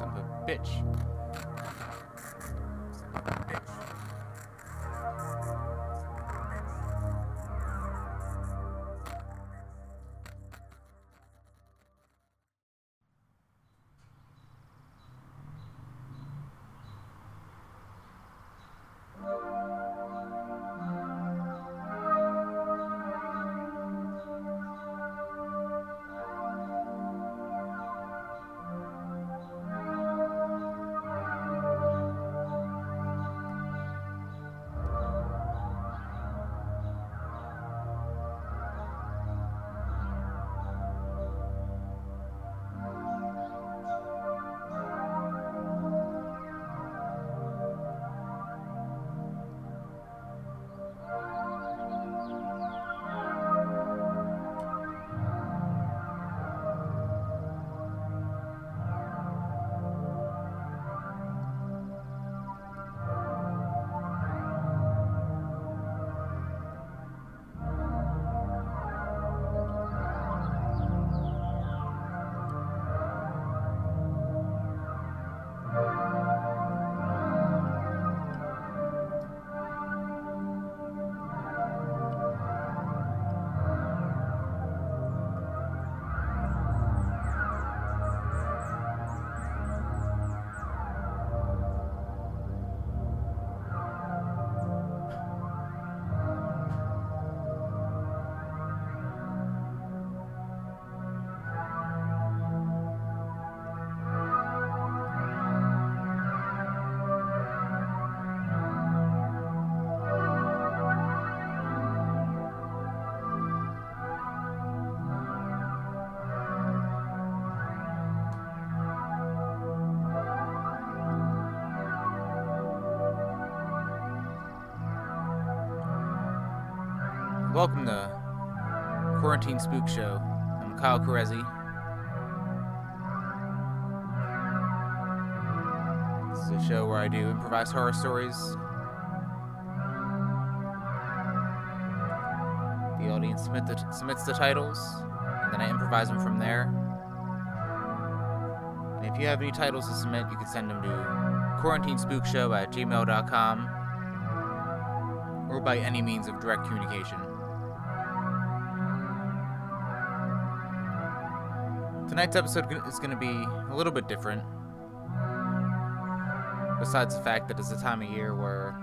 Son of a bitch. Welcome to Quarantine Spook Show. I'm Kyle Carezzi. This is a show where I do improvised horror stories. The audience submit the, submits the titles, and then I improvise them from there. And if you have any titles to submit, you can send them to quarantinespookshow at gmail.com or by any means of direct communication. Tonight's episode is going to be a little bit different. Besides the fact that it's a time of year where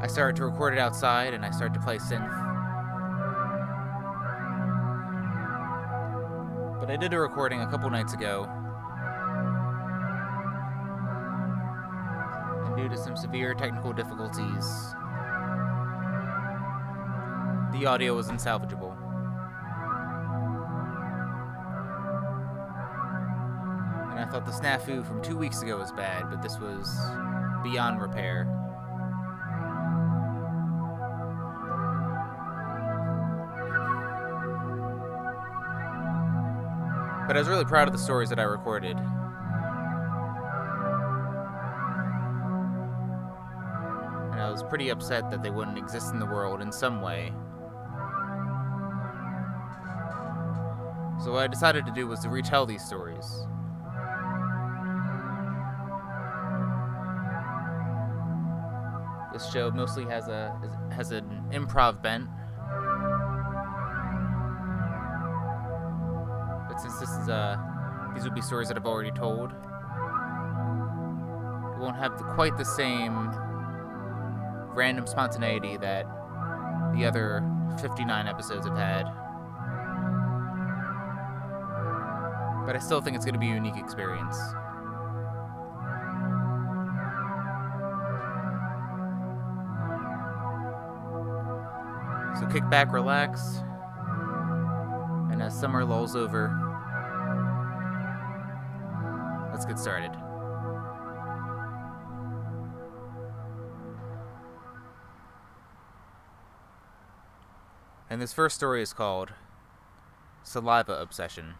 I started to record it outside and I started to play synth. But I did a recording a couple nights ago. And due to some severe technical difficulties, the audio was unsalvageable. Thought the snafu from two weeks ago was bad, but this was beyond repair. But I was really proud of the stories that I recorded. And I was pretty upset that they wouldn't exist in the world in some way. So what I decided to do was to retell these stories. This show mostly has a has an improv bent. But since this is uh these would be stories that I've already told, it won't have the, quite the same random spontaneity that the other 59 episodes have had. But I still think it's going to be a unique experience. Kick back, relax, and as summer lulls over, let's get started. And this first story is called Saliva Obsession.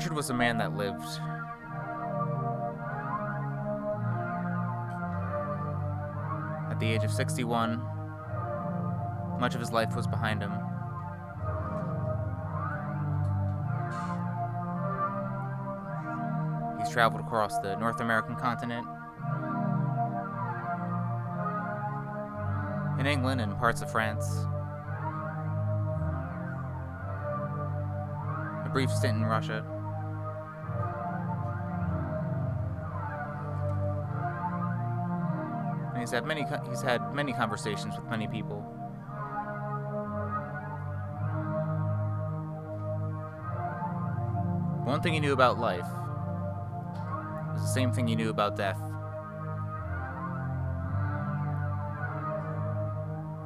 Richard was a man that lived. At the age of 61, much of his life was behind him. He's traveled across the North American continent, in England and parts of France. A brief stint in Russia. He's had many he's had many conversations with many people. One thing he knew about life was the same thing he knew about death.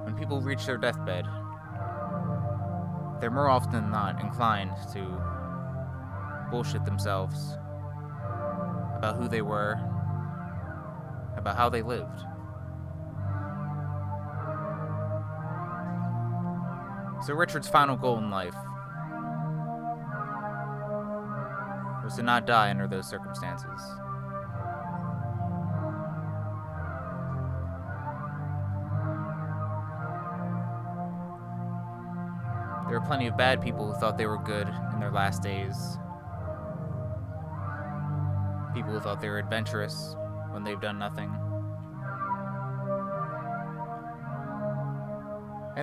When people reach their deathbed, they're more often than not inclined to bullshit themselves about who they were, about how they lived. So Richard's final goal in life was to not die under those circumstances. There were plenty of bad people who thought they were good in their last days. People who thought they were adventurous when they've done nothing.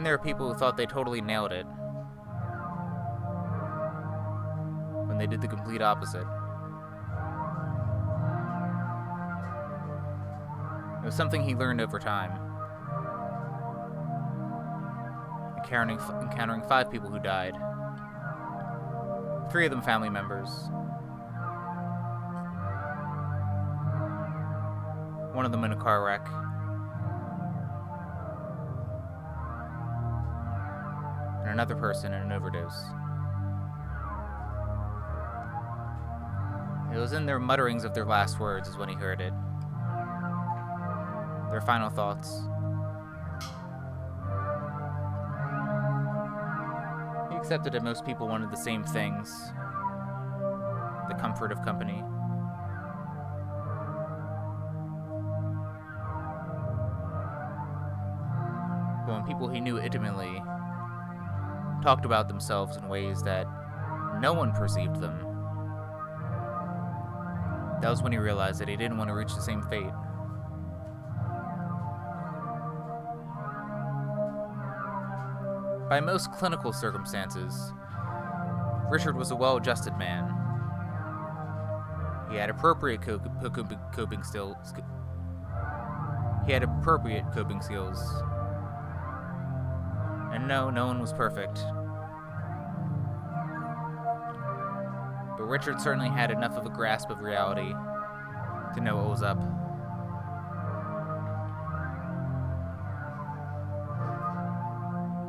And there are people who thought they totally nailed it when they did the complete opposite. It was something he learned over time. Encountering, encountering five people who died, three of them family members. One of them in a car wreck. Another person in an overdose. It was in their mutterings of their last words is when he heard it. Their final thoughts. He accepted that most people wanted the same things the comfort of company. Talked about themselves in ways that no one perceived them, that was when he realized that he didn't want to reach the same fate. By most clinical circumstances, Richard was a well adjusted man. He had appropriate co- co- coping skills. He had appropriate coping skills. And no, no one was perfect. But Richard certainly had enough of a grasp of reality to know what was up.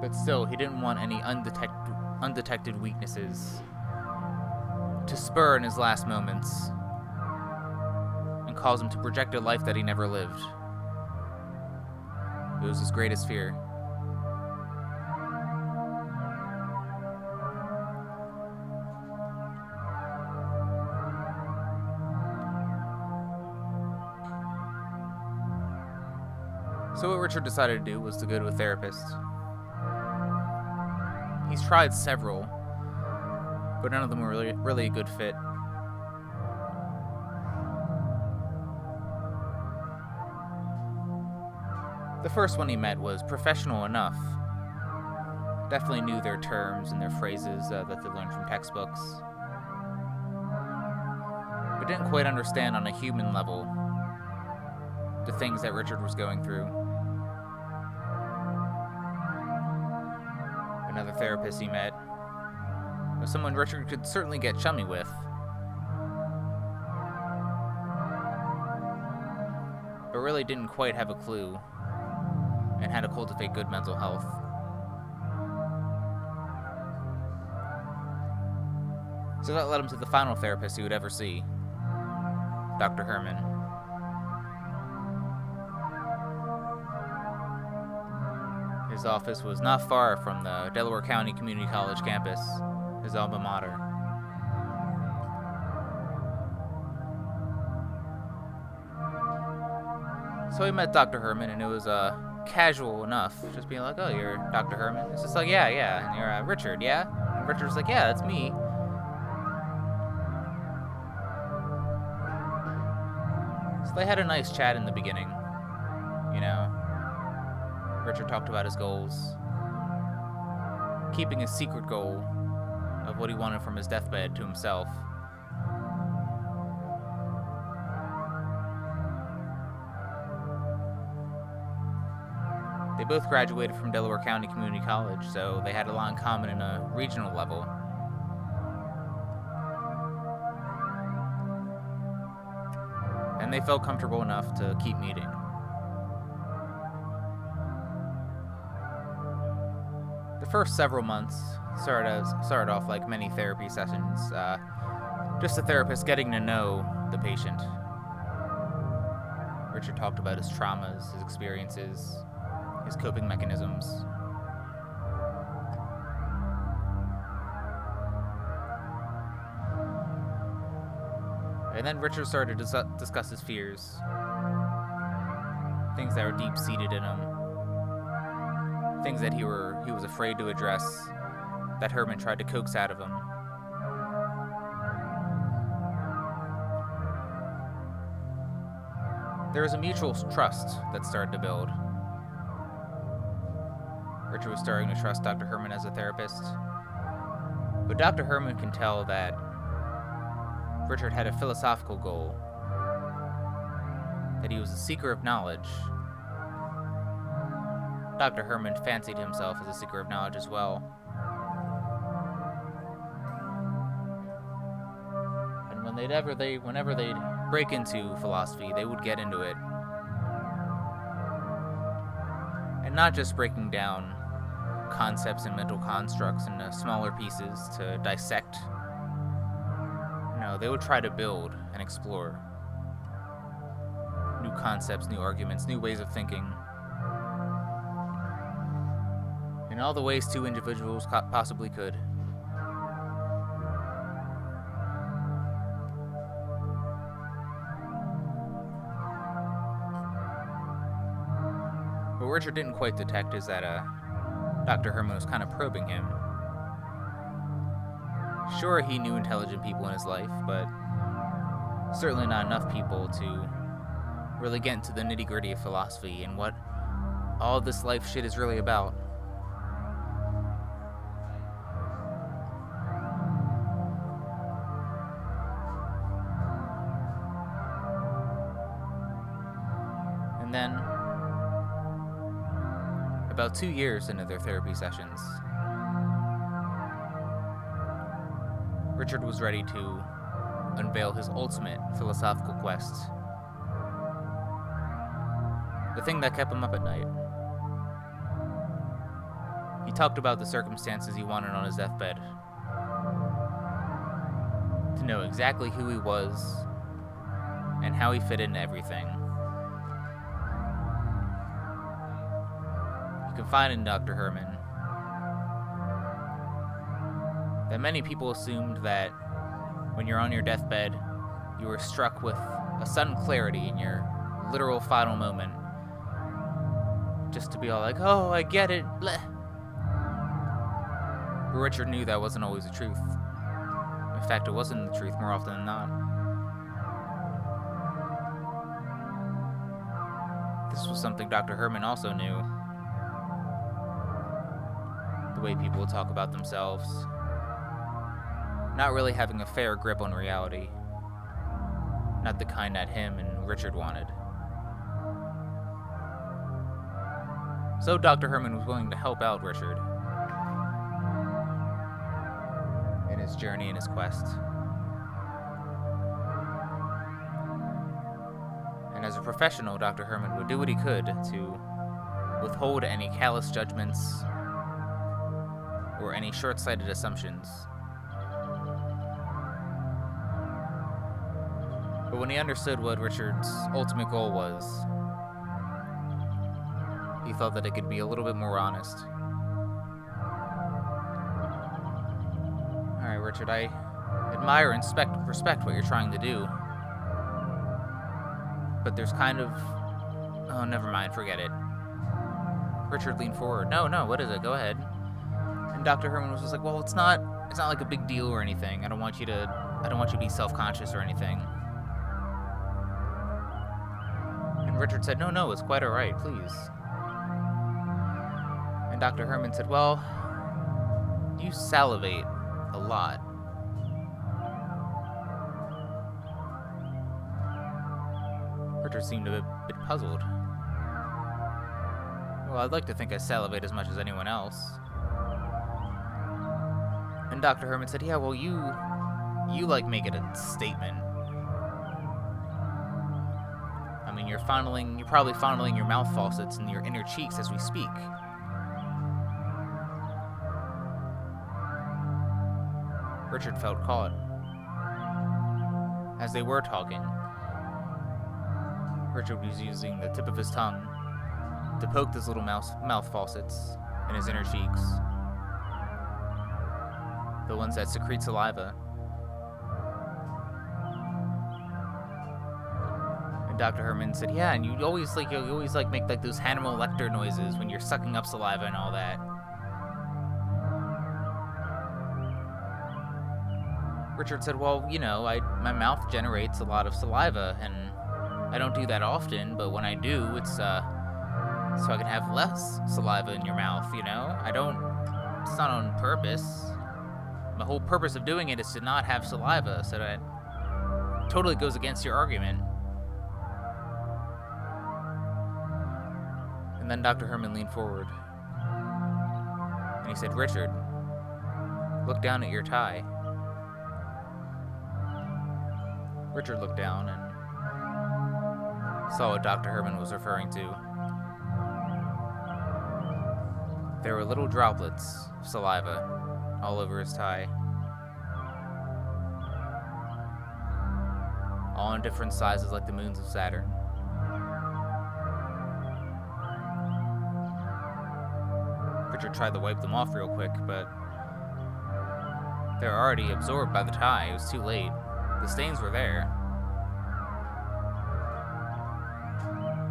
But still, he didn't want any undetected, undetected weaknesses to spur in his last moments and cause him to project a life that he never lived. It was his greatest fear. Richard decided to do was to go to a therapist. He's tried several, but none of them were really, really a good fit. The first one he met was professional enough. Definitely knew their terms and their phrases uh, that they learned from textbooks. But didn't quite understand on a human level the things that Richard was going through. Another therapist he met was someone Richard could certainly get chummy with. But really didn't quite have a clue and how to cultivate good mental health. So that led him to the final therapist he would ever see, Dr. Herman. His office was not far from the Delaware County Community College campus, his alma mater. So we met Dr. Herman, and it was uh, casual enough, just being like, "Oh, you're Dr. Herman." It's just like, "Yeah, yeah," and you're uh, Richard, yeah. And Richard's like, "Yeah, that's me." So they had a nice chat in the beginning. Richard talked about his goals, keeping his secret goal of what he wanted from his deathbed to himself. They both graduated from Delaware County Community College, so they had a lot in common in a regional level. And they felt comfortable enough to keep meeting. First several months started, as, started off like many therapy sessions, uh, just a therapist getting to know the patient. Richard talked about his traumas, his experiences, his coping mechanisms. And then Richard started to dis- discuss his fears, things that were deep seated in him, things that he were he was afraid to address, that Herman tried to coax out of him. There was a mutual trust that started to build. Richard was starting to trust Dr. Herman as a therapist. But Dr. Herman can tell that Richard had a philosophical goal, that he was a seeker of knowledge. Dr. Herman fancied himself as a seeker of knowledge as well. And when they'd ever they whenever they'd break into philosophy, they would get into it. And not just breaking down concepts and mental constructs into smaller pieces to dissect. No, they would try to build and explore new concepts, new arguments, new ways of thinking. In all the ways two individuals possibly could. What Richard didn't quite detect is that uh, Dr. Herman was kind of probing him. Sure, he knew intelligent people in his life, but certainly not enough people to really get into the nitty gritty of philosophy and what all this life shit is really about. About two years into their therapy sessions, Richard was ready to unveil his ultimate philosophical quest. The thing that kept him up at night. He talked about the circumstances he wanted on his deathbed. To know exactly who he was and how he fit into everything. You can find in Dr. Herman that many people assumed that when you're on your deathbed, you were struck with a sudden clarity in your literal final moment. Just to be all like, oh, I get it. Bleh. But Richard knew that wasn't always the truth. In fact, it wasn't the truth more often than not. This was something Dr. Herman also knew. Way people talk about themselves, not really having a fair grip on reality. Not the kind that him and Richard wanted. So Dr. Herman was willing to help out Richard in his journey and his quest. And as a professional, Dr. Herman would do what he could to withhold any callous judgments or any short sighted assumptions. But when he understood what Richard's ultimate goal was, he thought that it could be a little bit more honest. Alright, Richard, I admire and respect, respect what you're trying to do. But there's kind of Oh, never mind, forget it. Richard leaned forward. No, no, what is it? Go ahead. Dr. Herman was just like, well, it's not, it's not like a big deal or anything. I don't want you to, I don't want you to be self-conscious or anything. And Richard said, no, no, it's quite all right, please. And Dr. Herman said, well, you salivate a lot. Richard seemed a bit puzzled. Well, I'd like to think I salivate as much as anyone else. Dr. Herman said, yeah, well, you, you like make it a statement. I mean, you're fondling, you're probably fondling your mouth faucets and your inner cheeks as we speak. Richard felt caught. As they were talking, Richard was using the tip of his tongue to poke his little mouth, mouth faucets in his inner cheeks. The ones that secrete saliva. And Dr. Herman said, yeah, and you always like you always like make like those Hannibal Lecter noises when you're sucking up saliva and all that. Richard said, "Well, you know, I my mouth generates a lot of saliva, and I don't do that often, but when I do, it's uh, so I can have less saliva in your mouth. You know, I don't. It's not on purpose. The whole purpose of doing it is to not have saliva, so that totally goes against your argument." And then Dr. Herman leaned forward, and he said, "Richard, look down at your tie." Richard looked down and saw what Dr. Herman was referring to. There were little droplets of saliva all over his tie. All in different sizes like the moons of Saturn. Richard tried to wipe them off real quick, but they were already absorbed by the tie. It was too late. The stains were there.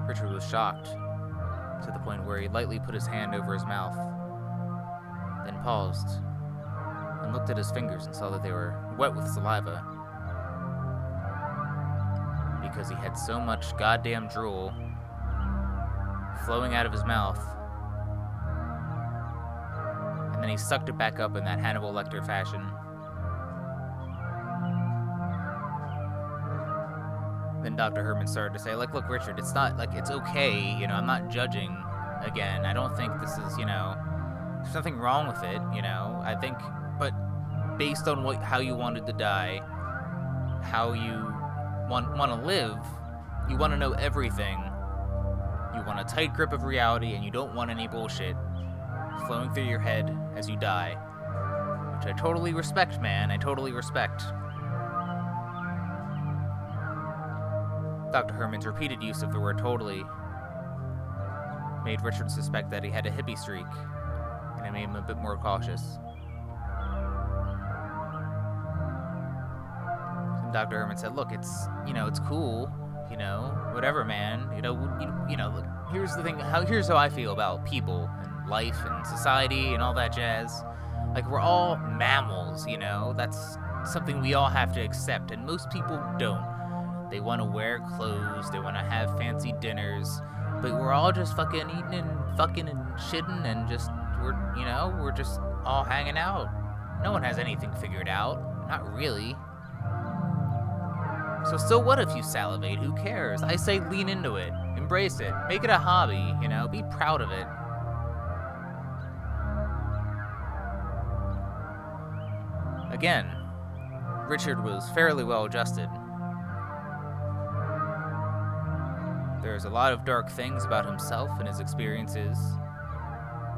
Richard was shocked, to the point where he lightly put his hand over his mouth, then paused, and looked at his fingers and saw that they were wet with saliva. Because he had so much goddamn drool flowing out of his mouth. And then he sucked it back up in that Hannibal Lecter fashion. then Dr. Herman started to say, like, look, Richard, it's not like it's okay, you know, I'm not judging again. I don't think this is, you know, there's nothing wrong with it, you know. I think, but based on what how you wanted to die, how you want want to live, you want to know everything. You want a tight grip of reality, and you don't want any bullshit flowing through your head as you die. Which I totally respect, man. I totally respect. Dr. Herman's repeated use of the word totally made Richard suspect that he had a hippie streak, and it made him a bit more cautious. And Dr. Herman said, "Look, it's you know, it's cool, you know, whatever, man. You know, you, you know, look, here's the thing. How here's how I feel about people and life and society and all that jazz. Like we're all mammals, you know. That's something we all have to accept, and most people don't." They want to wear clothes, they want to have fancy dinners, but we're all just fucking eating and fucking and shitting and just, we're, you know, we're just all hanging out. No one has anything figured out. Not really. So, so what if you salivate? Who cares? I say lean into it, embrace it, make it a hobby, you know, be proud of it. Again, Richard was fairly well adjusted. There's a lot of dark things about himself and his experiences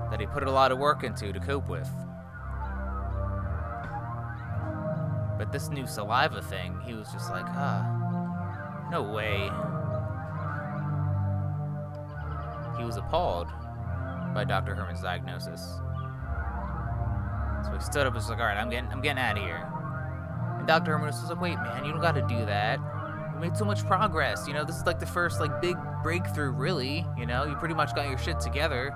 that he put a lot of work into to cope with. But this new saliva thing, he was just like, ah, no way. He was appalled by Dr. Herman's diagnosis. So he stood up and was like, alright, I'm getting I'm getting out of here. And Dr. Herman was like, wait man, you don't gotta do that. We made so much progress. You know, this is like the first like big breakthrough, really. You know, you pretty much got your shit together.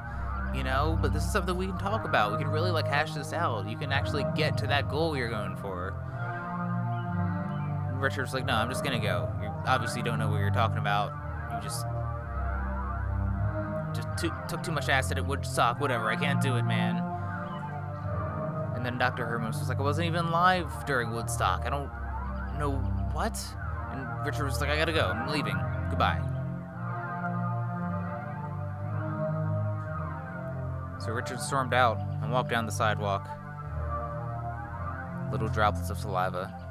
You know, but this is something we can talk about. We can really like hash this out. You can actually get to that goal you're going for. And Richard's like, no, I'm just gonna go. You obviously don't know what you're talking about. You just just too, took too much acid at Woodstock. Whatever. I can't do it, man. And then Dr. Herman was like, I wasn't even live during Woodstock. I don't know what. And Richard was like, I gotta go. I'm leaving. Goodbye. So Richard stormed out and walked down the sidewalk. Little droplets of saliva.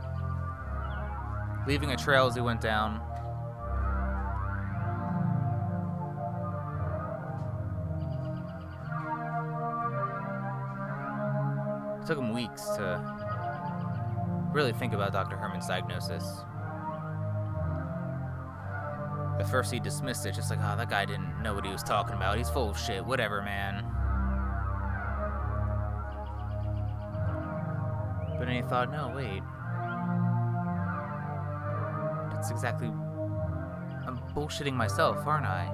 Leaving a trail as he went down. It took him weeks to really think about Dr. Herman's diagnosis. At first, he dismissed it, just like, oh, that guy didn't know what he was talking about. He's full of shit. Whatever, man. But then he thought, no, wait. That's exactly. I'm bullshitting myself, aren't I?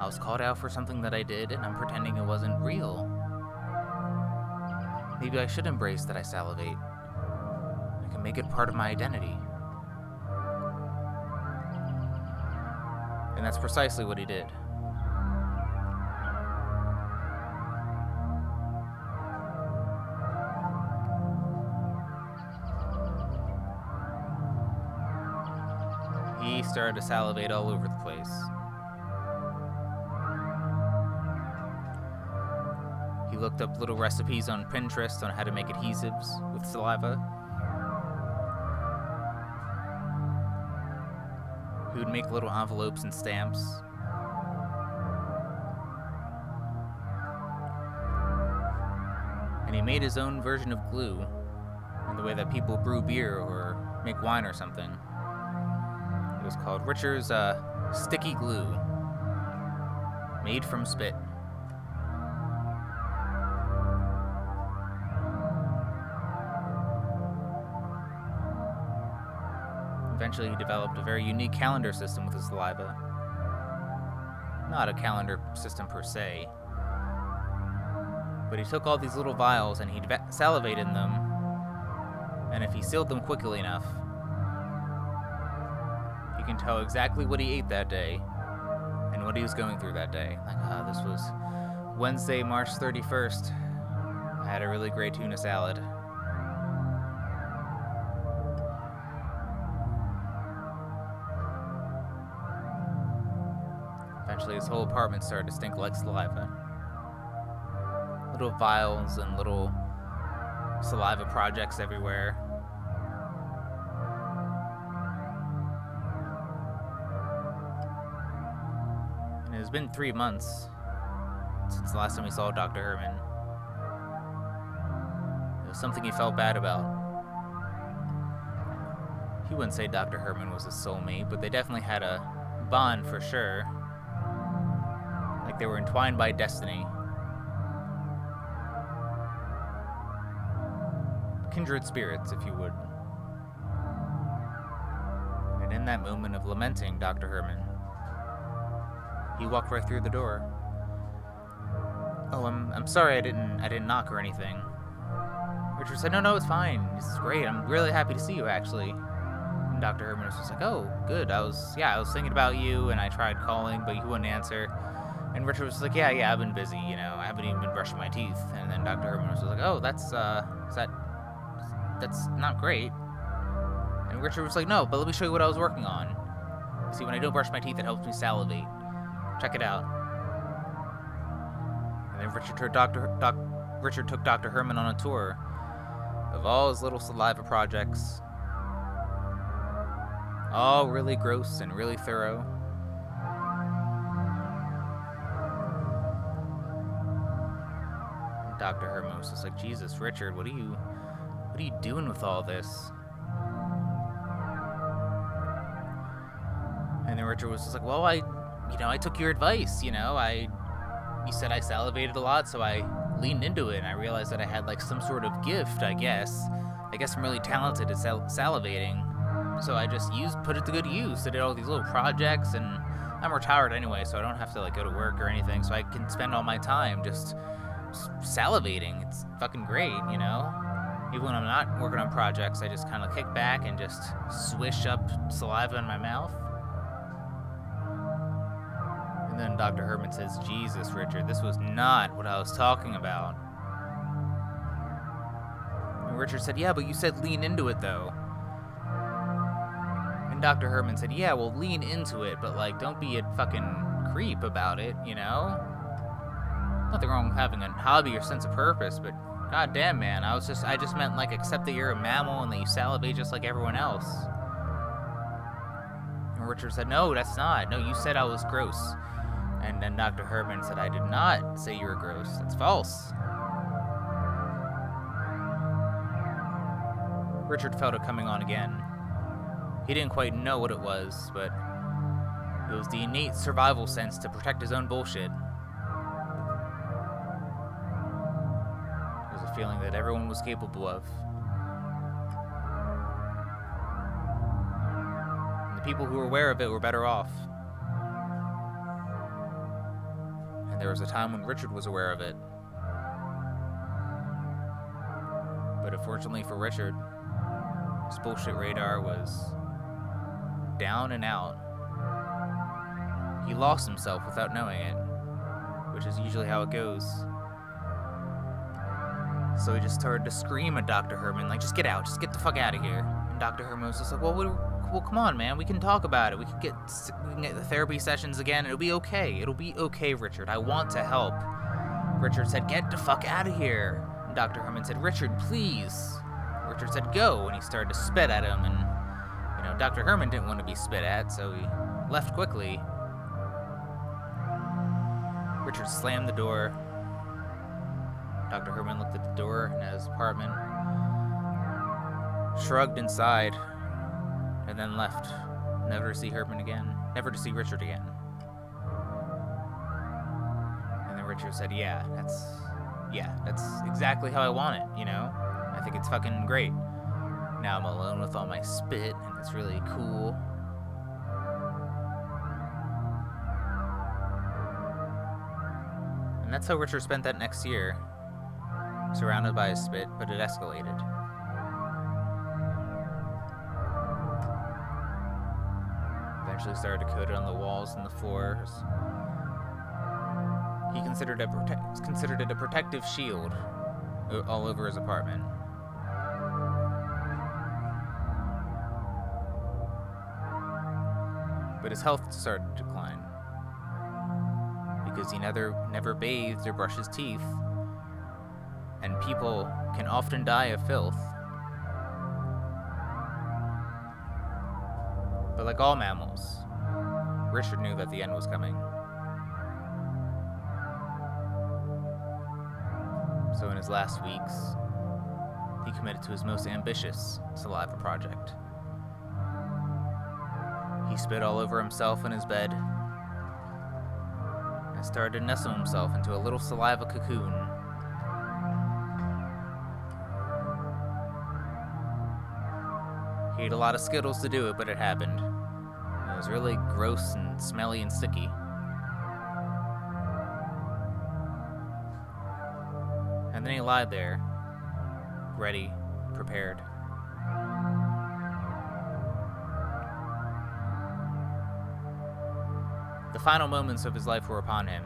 I was called out for something that I did, and I'm pretending it wasn't real. Maybe I should embrace that I salivate. I can make it part of my identity. And that's precisely what he did. Started to salivate all over the place. He looked up little recipes on Pinterest on how to make adhesives with saliva. He would make little envelopes and stamps. And he made his own version of glue in the way that people brew beer or make wine or something. Was called Richard's uh, Sticky Glue, made from spit. Eventually, he developed a very unique calendar system with his saliva. Not a calendar system per se, but he took all these little vials and he salivated in them, and if he sealed them quickly enough, tell exactly what he ate that day and what he was going through that day. Like, ah, this was Wednesday, March 31st. I had a really great tuna salad. Eventually, his whole apartment started to stink like saliva. Little vials and little saliva projects everywhere. And it has been three months since the last time we saw Dr. Herman. It was something he felt bad about. He wouldn't say Dr. Herman was his soulmate, but they definitely had a bond for sure. Like they were entwined by destiny. Kindred spirits, if you would. And in that moment of lamenting Dr. Herman, he walked right through the door. Oh, I'm I'm sorry I didn't I didn't knock or anything. Richard said, No, no, it's fine. This is great. I'm really happy to see you actually. And Dr. Herman was just like, Oh, good. I was yeah, I was thinking about you and I tried calling, but you wouldn't answer. And Richard was like, Yeah, yeah, I've been busy, you know, I haven't even been brushing my teeth. And then Dr. Herman was like, Oh, that's uh is that that's not great. And Richard was like, No, but let me show you what I was working on. See, when I don't brush my teeth, it helps me salivate. Check it out. And then Richard took Dr. Doc, Richard took Dr. Herman on a tour of all his little saliva projects. All really gross and really thorough. Dr. Herman was just like, Jesus, Richard, what are you what are you doing with all this? And then Richard was just like, Well, I you know, I took your advice, you know, I you said I salivated a lot, so I leaned into it and I realized that I had like some sort of gift, I guess. I guess I'm really talented at sal- salivating. So I just used, put it to good use. I did all these little projects, and I'm retired anyway, so I don't have to like go to work or anything. So I can spend all my time just salivating. It's fucking great, you know. Even when I'm not working on projects, I just kind of kick back and just swish up saliva in my mouth. And then Dr. Herman says, Jesus, Richard, this was not what I was talking about. And Richard said, Yeah, but you said lean into it, though. And Dr. Herman said, Yeah, well, lean into it, but, like, don't be a fucking creep about it, you know? Nothing wrong with having a hobby or sense of purpose, but god damn, man, I was just, I just meant, like, accept that you're a mammal and that you salivate just like everyone else. And Richard said, No, that's not. No, you said I was gross. And then Dr. Herman said, I did not say you were gross. That's false. Richard felt it coming on again. He didn't quite know what it was, but it was the innate survival sense to protect his own bullshit. It was a feeling that everyone was capable of. And the people who were aware of it were better off. There was a time when Richard was aware of it. But unfortunately for Richard, his bullshit radar was down and out. He lost himself without knowing it, which is usually how it goes. So he just started to scream at Dr. Herman, like, just get out, just get the fuck out of here. And Dr. Herman was just like, well, we, well, come on, man, we can talk about it. We can get we can get the therapy sessions again. It'll be okay. It'll be okay, Richard. I want to help. Richard said, get the fuck out of here. And Dr. Herman said, Richard, please. Richard said, go, and he started to spit at him, and, you know, Dr. Herman didn't want to be spit at, so he left quickly. Richard slammed the door. Dr. Herman looked at the door in his apartment, shrugged inside, and then left, never to see Herman again, never to see Richard again. And then Richard said, Yeah, that's, yeah, that's exactly how I want it, you know? I think it's fucking great. Now I'm alone with all my spit, and it's really cool. And that's how Richard spent that next year. Surrounded by his spit, but it escalated. Eventually started to coat it on the walls and the floors. He considered, a prote- considered it a protective shield uh, all over his apartment. But his health started to decline because he never never bathed or brushed his teeth, and people can often die of filth. Like all mammals, Richard knew that the end was coming. So in his last weeks, he committed to his most ambitious saliva project. He spit all over himself in his bed and started to nestle himself into a little saliva cocoon. He ate a lot of Skittles to do it, but it happened. It was really gross and smelly and sticky. And then he lied there, ready, prepared. The final moments of his life were upon him.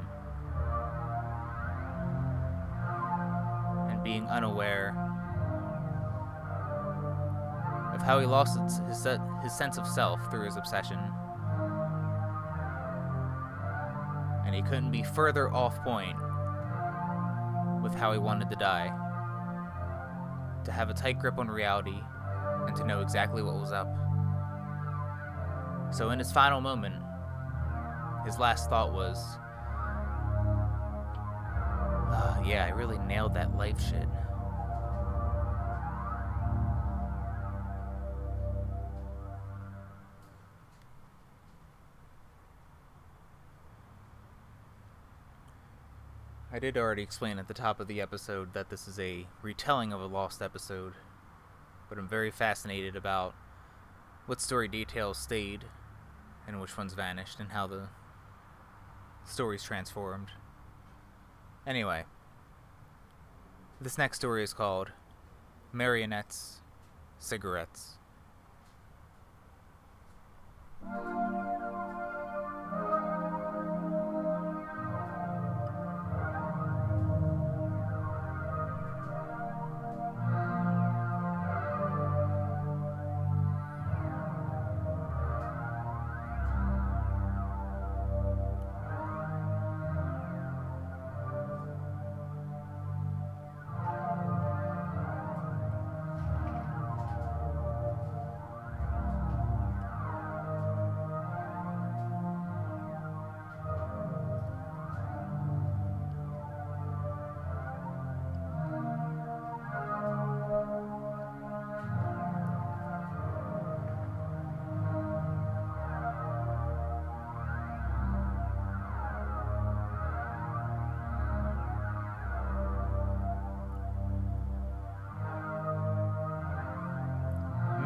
And being unaware of how he lost his, his, sense of self through his obsession. And he couldn't be further off point with how he wanted to die. To have a tight grip on reality and to know exactly what was up. So, in his final moment, his last thought was, oh, Yeah, I really nailed that life shit. I did already explain at the top of the episode that this is a retelling of a lost episode, but I'm very fascinated about what story details stayed and which ones vanished, and how the stories transformed. Anyway, this next story is called Marionettes, Cigarettes.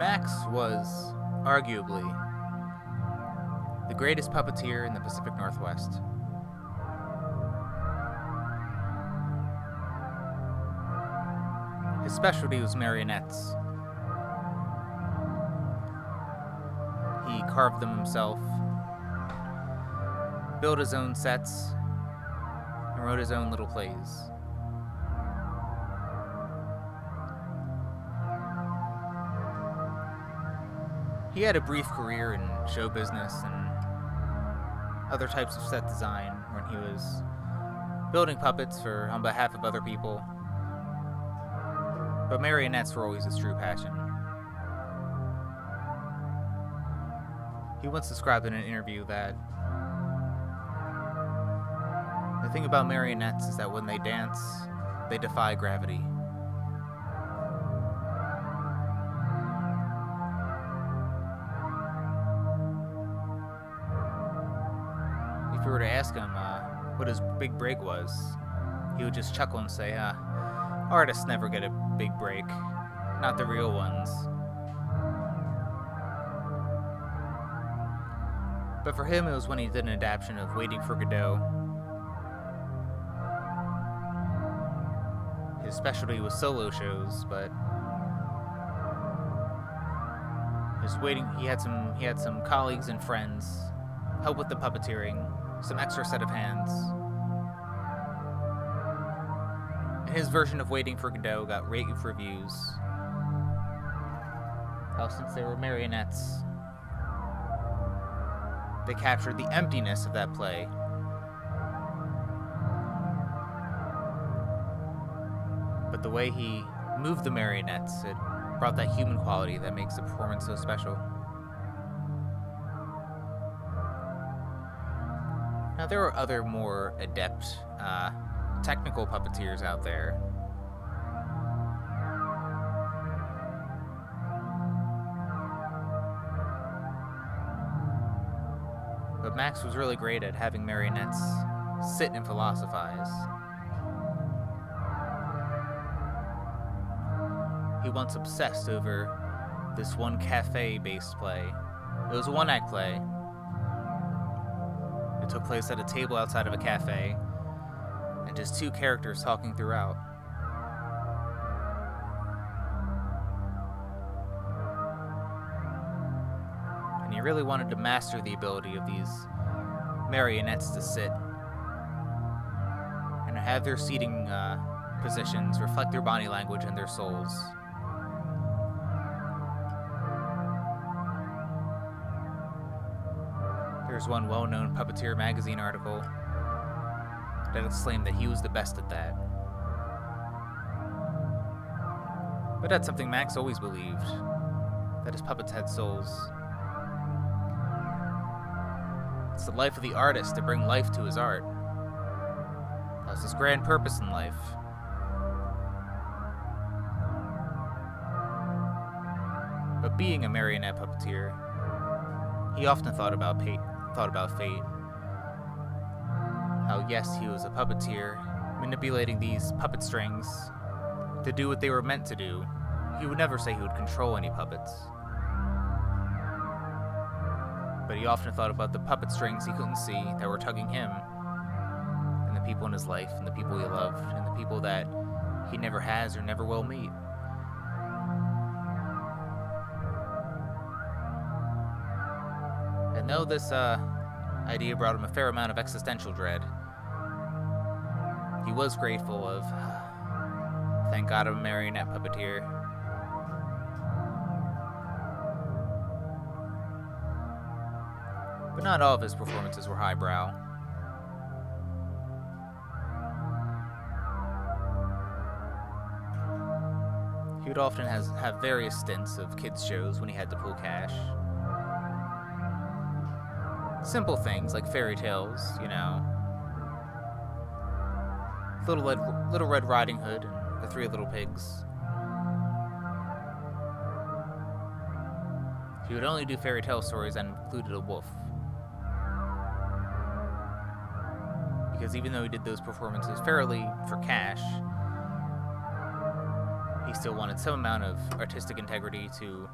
Max was arguably the greatest puppeteer in the Pacific Northwest. His specialty was marionettes. He carved them himself, built his own sets, and wrote his own little plays. He had a brief career in show business and other types of set design when he was building puppets for on behalf of other people. But marionettes were always his true passion. He once described in an interview that the thing about marionettes is that when they dance, they defy gravity. Big break was, he would just chuckle and say, uh, artists never get a big break, not the real ones. But for him, it was when he did an adaptation of Waiting for Godot. His specialty was solo shows, but his waiting he had some he had some colleagues and friends help with the puppeteering, some extra set of hands. His version of Waiting for Godot got rave reviews. How since they were marionettes, they captured the emptiness of that play. But the way he moved the marionettes, it brought that human quality that makes the performance so special. Now, there are other more adept, uh, technical puppeteers out there. But Max was really great at having marionettes sit and philosophize. He once obsessed over this one cafe based play. It was a one act play. It took place at a table outside of a cafe, and just two characters talking throughout. And he really wanted to master the ability of these marionettes to sit and have their seating uh, positions reflect their body language and their souls. There's one well known Puppeteer magazine article that exclaimed that he was the best at that. But that's something Max always believed that his puppets had souls. It's the life of the artist to bring life to his art. That's his grand purpose in life. But being a marionette puppeteer, he often thought about fate. Thought about fate. Yes, he was a puppeteer, manipulating these puppet strings to do what they were meant to do. He would never say he would control any puppets. But he often thought about the puppet strings he couldn't see that were tugging him, and the people in his life, and the people he loved, and the people that he never has or never will meet. And though this uh, idea brought him a fair amount of existential dread, he was grateful of, thank God I'm a marionette puppeteer. But not all of his performances were highbrow. He would often has, have various stints of kids' shows when he had to pull cash. Simple things like fairy tales, you know. Little Red, Little Red Riding Hood and the Three Little Pigs. He would only do fairy tale stories that included a wolf. Because even though he did those performances fairly for cash, he still wanted some amount of artistic integrity to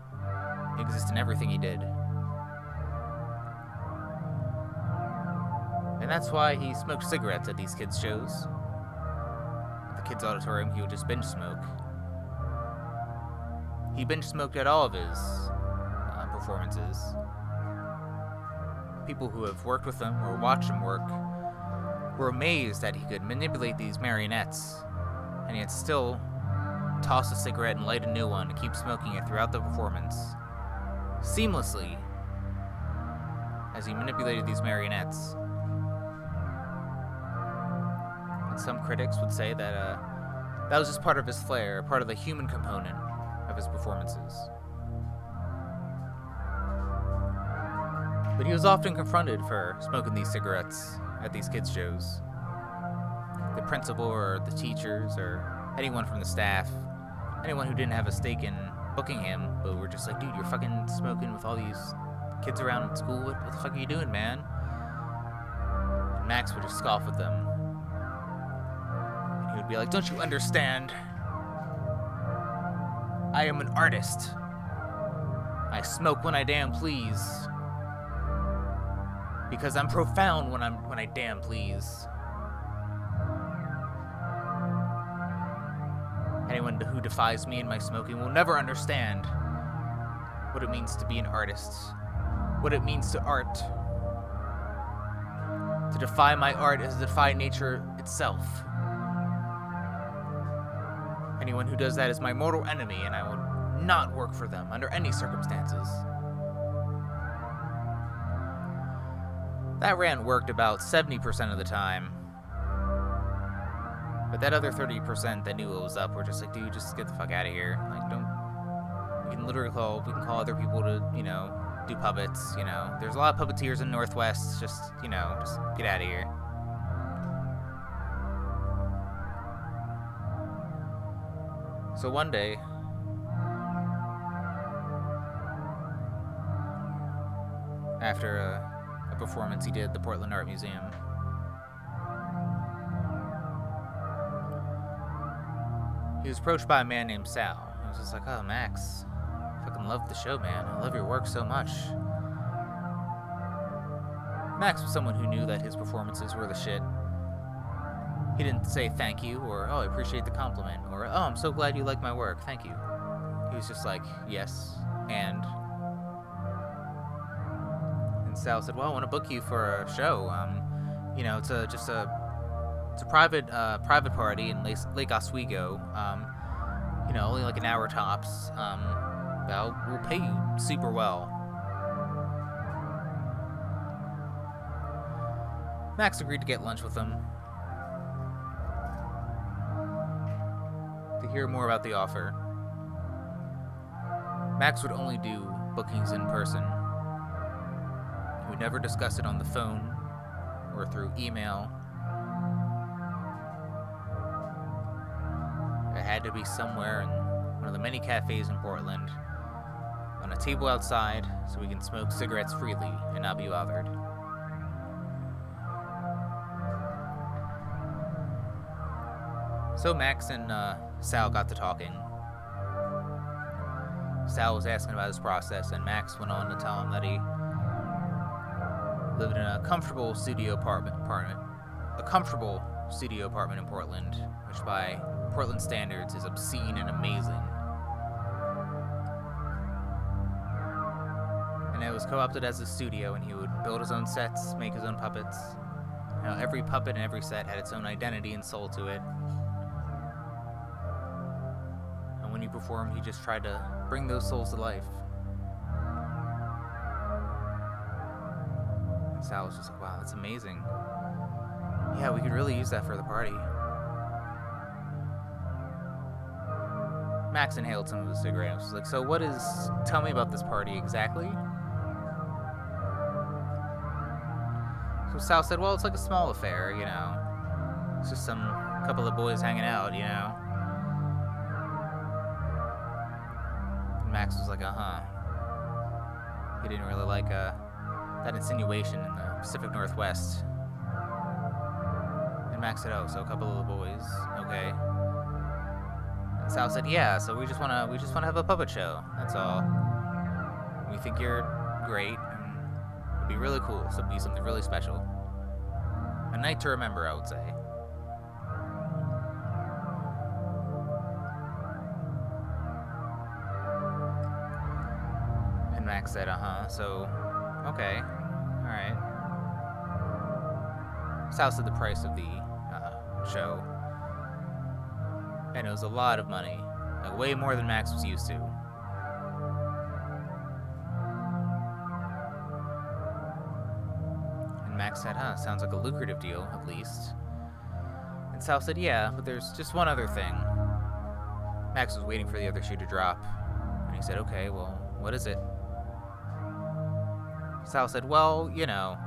exist in everything he did. And that's why he smoked cigarettes at these kids' shows. Kids' auditorium, he would just binge smoke. He binge smoked at all of his uh, performances. People who have worked with him or watched him work were amazed that he could manipulate these marionettes, and yet still toss a cigarette and light a new one and keep smoking it throughout the performance, seamlessly, as he manipulated these marionettes. Some critics would say that uh, that was just part of his flair, part of the human component of his performances. But he was often confronted for smoking these cigarettes at these kids' shows. The principal or the teachers or anyone from the staff, anyone who didn't have a stake in booking him, but were just like, dude, you're fucking smoking with all these kids around school. What, what the fuck are you doing, man? And Max would just scoff at them. Be like, don't you understand? I am an artist. I smoke when I damn please because I'm profound when I'm when I damn please. Anyone who defies me and my smoking will never understand what it means to be an artist, what it means to art. To defy my art is to defy nature itself. Anyone who does that is my mortal enemy, and I will not work for them under any circumstances. That rant worked about 70% of the time. But that other 30% that knew it was up were just like, dude, just get the fuck out of here. Like, don't. We can literally call, we can call other people to, you know, do puppets, you know. There's a lot of puppeteers in Northwest, just, you know, just get out of here. So one day, after a, a performance he did at the Portland Art Museum, he was approached by a man named Sal. I was just like, oh, Max, I fucking love the show, man. I love your work so much. Max was someone who knew that his performances were the shit. He didn't say thank you or, oh, I appreciate the compliment or, oh, I'm so glad you like my work. Thank you. He was just like, yes, and. And Sal said, well, I want to book you for a show. Um, you know, it's a, just a it's a private uh, private party in Lake, Oswego. Um, you know, only like an hour tops. Um, well, we'll pay you super well. Max agreed to get lunch with him hear more about the offer. Max would only do bookings in person. He would never discuss it on the phone or through email It had to be somewhere in one of the many cafes in Portland, on a table outside, so we can smoke cigarettes freely and not be bothered. So Max and uh, Sal got to talking. Sal was asking about his process, and Max went on to tell him that he lived in a comfortable studio apartment, apartment, a comfortable studio apartment in Portland, which by Portland standards is obscene and amazing. And it was co-opted as a studio, and he would build his own sets, make his own puppets. You every puppet and every set had its own identity and soul to it. And when he just tried to bring those souls to life. And Sal was just like, wow, that's amazing. Yeah, we could really use that for the party. Max inhaled some of the cigarettes. Like, so what is? Tell me about this party exactly. So Sal said, well, it's like a small affair, you know. It's just some couple of boys hanging out, you know. Max was like, uh huh. He didn't really like uh, that insinuation in the Pacific Northwest. And Max said, oh, so a couple of the boys, okay. And Sal said, yeah, so we just wanna we just wanna have a puppet show. That's all. We think you're great it'd be really cool. So it'd be something really special. A night to remember, I would say. So, okay. Alright. Sal said the price of the uh, show. And it was a lot of money. Like, way more than Max was used to. And Max said, huh, sounds like a lucrative deal, at least. And Sal said, yeah, but there's just one other thing. Max was waiting for the other shoe to drop. And he said, okay, well, what is it? Sal said, well, you know,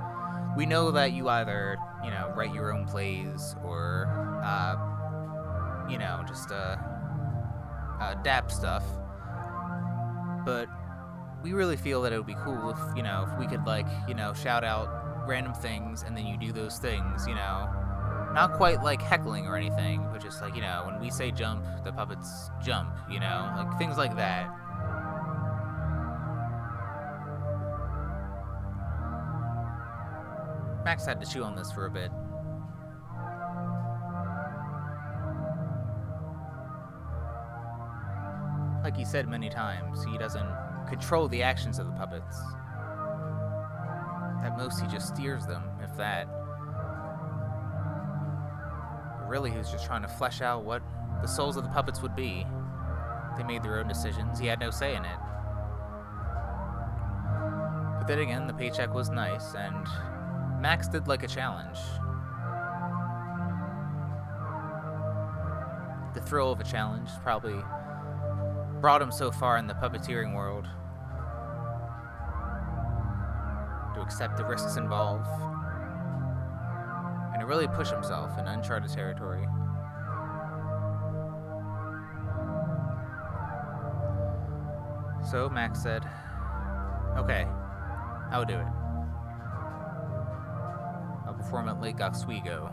we know that you either, you know, write your own plays or, uh, you know, just, uh, uh, dap stuff. But we really feel that it would be cool if, you know, if we could, like, you know, shout out random things and then you do those things, you know. Not quite like heckling or anything, but just like, you know, when we say jump, the puppets jump, you know, like things like that. Max had to chew on this for a bit. Like he said many times, he doesn't control the actions of the puppets. At most, he just steers them, if that. But really, he was just trying to flesh out what the souls of the puppets would be. They made their own decisions, he had no say in it. But then again, the paycheck was nice, and Max did like a challenge. The thrill of a challenge probably brought him so far in the puppeteering world to accept the risks involved and to really push himself in uncharted territory. So Max said, Okay, I'll do it. Perform at Lake Oswego.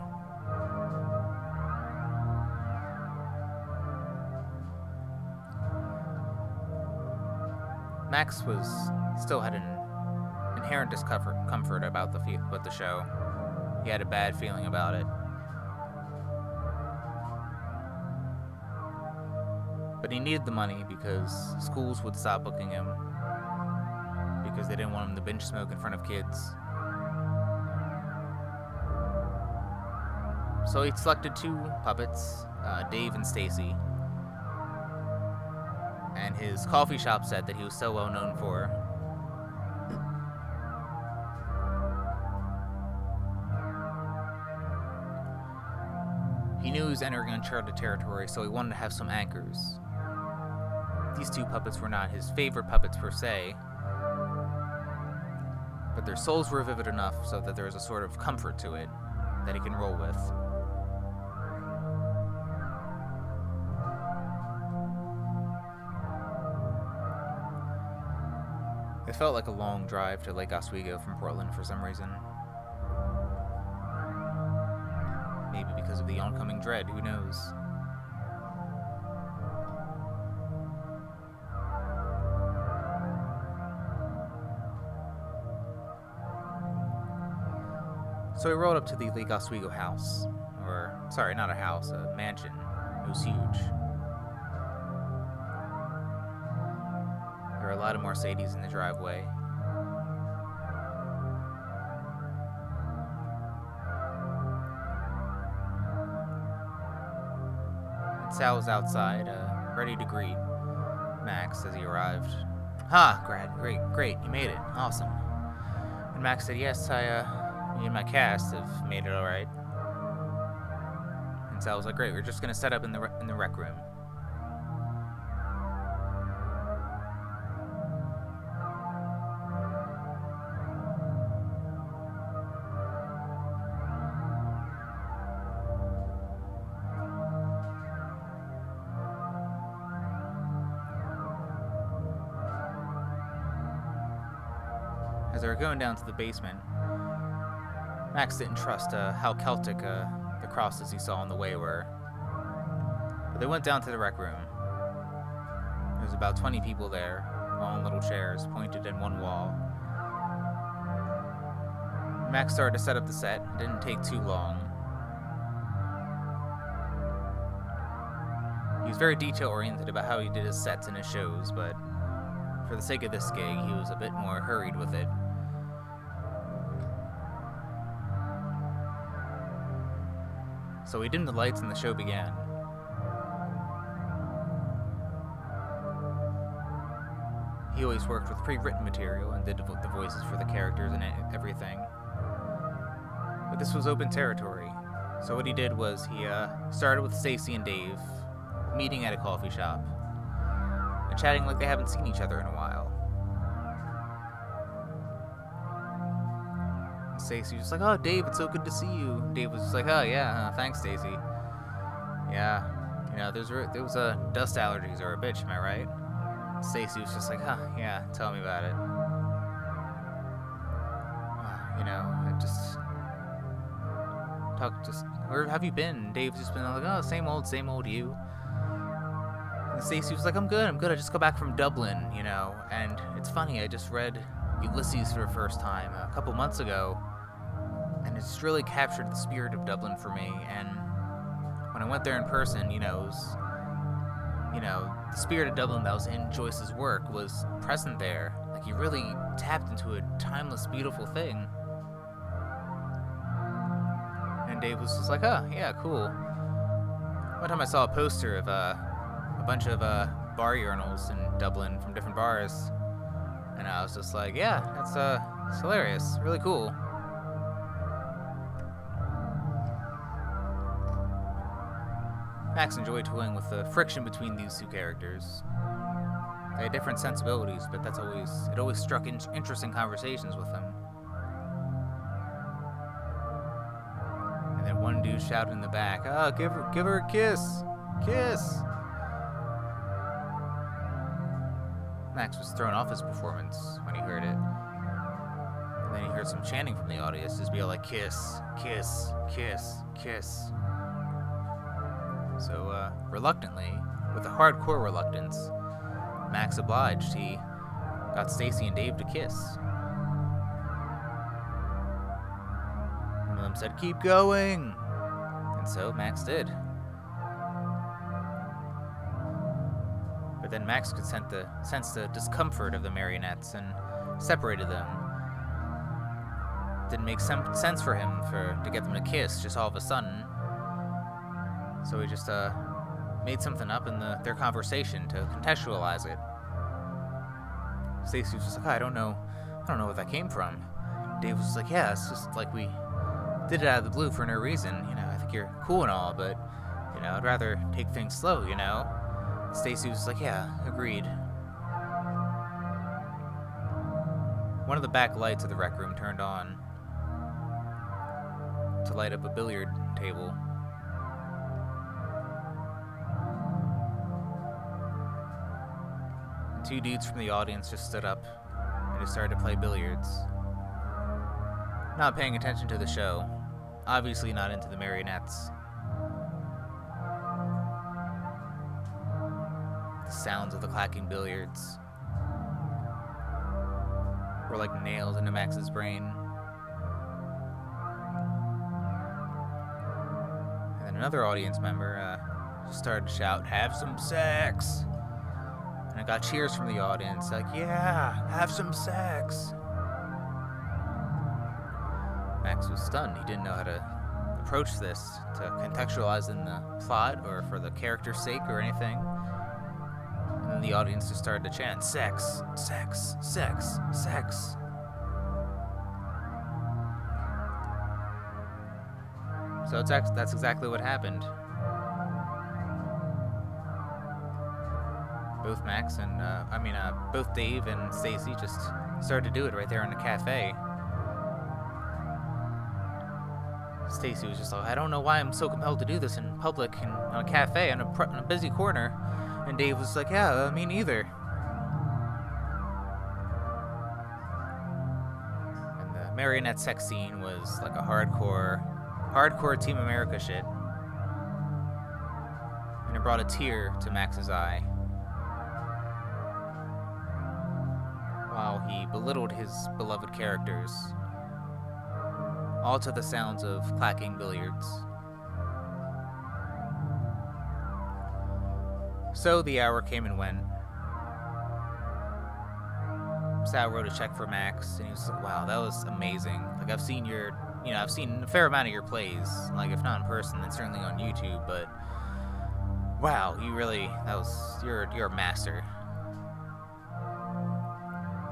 Max was still had an inherent discomfort about the about the show. He had a bad feeling about it. But he needed the money because schools would stop booking him because they didn't want him to binge smoke in front of kids. So he selected two puppets, uh, Dave and Stacy, and his coffee shop set that he was so well known for. He knew he was entering uncharted territory, so he wanted to have some anchors. These two puppets were not his favorite puppets per se, but their souls were vivid enough so that there was a sort of comfort to it that he can roll with. Felt like a long drive to Lake Oswego from Portland for some reason. Maybe because of the oncoming dread, who knows? So we rolled up to the Lake Oswego house. Or, sorry, not a house, a mansion. It was huge. Lot of Mercedes in the driveway. Sal was outside, uh, ready to greet Max as he arrived. Ha, Grad, great, great, you made it. Awesome. And Max said, Yes, I, uh, me and my cast have made it alright. And Sal was like, Great, we're just gonna set up in the, re- in the rec room. Down to the basement, Max didn't trust uh, how Celtic uh, the crosses he saw on the way were. But they went down to the rec room. There was about 20 people there, all in little chairs, pointed in one wall. Max started to set up the set. It didn't take too long. He was very detail oriented about how he did his sets and his shows, but for the sake of this gig, he was a bit more hurried with it. So he dimmed the lights and the show began. He always worked with pre-written material and did the voices for the characters and everything. But this was open territory. So what he did was he uh, started with Stacy and Dave meeting at a coffee shop and chatting like they haven't seen each other in a while. Stacy was just like, "Oh, Dave, it's so good to see you." Dave was just like, "Oh yeah, uh, thanks, Stacy." Yeah, you know, there's there was a dust allergies or a bitch, am I right? Stacy was just like, "Huh, yeah, tell me about it." You know, I just talk just where have you been? Dave's just been like, "Oh, same old, same old you." And Stacy was like, I'm good, I'm good. I just got back from Dublin, you know. And it's funny, I just read Ulysses for the first time a couple months ago. And it just really captured the spirit of Dublin for me. And when I went there in person, you know, it was, you know, the spirit of Dublin that was in Joyce's work was present there. Like he really tapped into a timeless, beautiful thing. And Dave was just like, oh, yeah, cool. One time I saw a poster of, uh, a bunch of uh, bar urinals in Dublin from different bars, and I was just like, "Yeah, that's uh, it's hilarious, really cool." Max enjoyed toying with the friction between these two characters. They had different sensibilities, but that's always it always struck in- interesting conversations with them. And then one dude shouted in the back, "Ah, give her, give her a kiss, kiss!" Max was thrown off his performance when he heard it. And then he heard some chanting from the audience, just be like, kiss, kiss, kiss, kiss. So, uh, reluctantly, with a hardcore reluctance, Max obliged. He got Stacy and Dave to kiss. One of them said, keep going! And so Max did. But then Max could sense the, sense the discomfort of the marionettes and separated them. Didn't make some sense for him for to get them to kiss just all of a sudden. So he just uh, made something up in the, their conversation to contextualize it. Stacy was just like, I don't know, I don't know where that came from. Dave was like, Yeah, it's just like we did it out of the blue for no reason. You know, I think you're cool and all, but you know, I'd rather take things slow. You know. Stacy was like, Yeah, agreed. One of the back lights of the rec room turned on to light up a billiard table. Two dudes from the audience just stood up and just started to play billiards. Not paying attention to the show. Obviously, not into the marionettes. The sounds of the clacking billiards were like nails into Max's brain. And another audience member uh, just started to shout, Have some sex! And I got cheers from the audience, like, Yeah, have some sex! Max was stunned. He didn't know how to approach this to contextualize in the plot or for the character's sake or anything. And the audience just started to chant, Sex, sex, sex, sex. So it's ex- that's exactly what happened. Both Max and uh, I mean, uh, both Dave and Stacy just started to do it right there in the cafe. Stacy was just like, I don't know why I'm so compelled to do this in public in a cafe in a, pr- in a busy corner. And Dave was like, Yeah, uh, me neither. And the marionette sex scene was like a hardcore, hardcore Team America shit. And it brought a tear to Max's eye. He belittled his beloved characters all to the sounds of clacking billiards. So the hour came and went. Sal wrote a check for Max, and he was like, "Wow, that was amazing. Like I've seen your, you know, I've seen a fair amount of your plays. Like if not in person, then certainly on YouTube. But wow, you really, that was you're you're a master."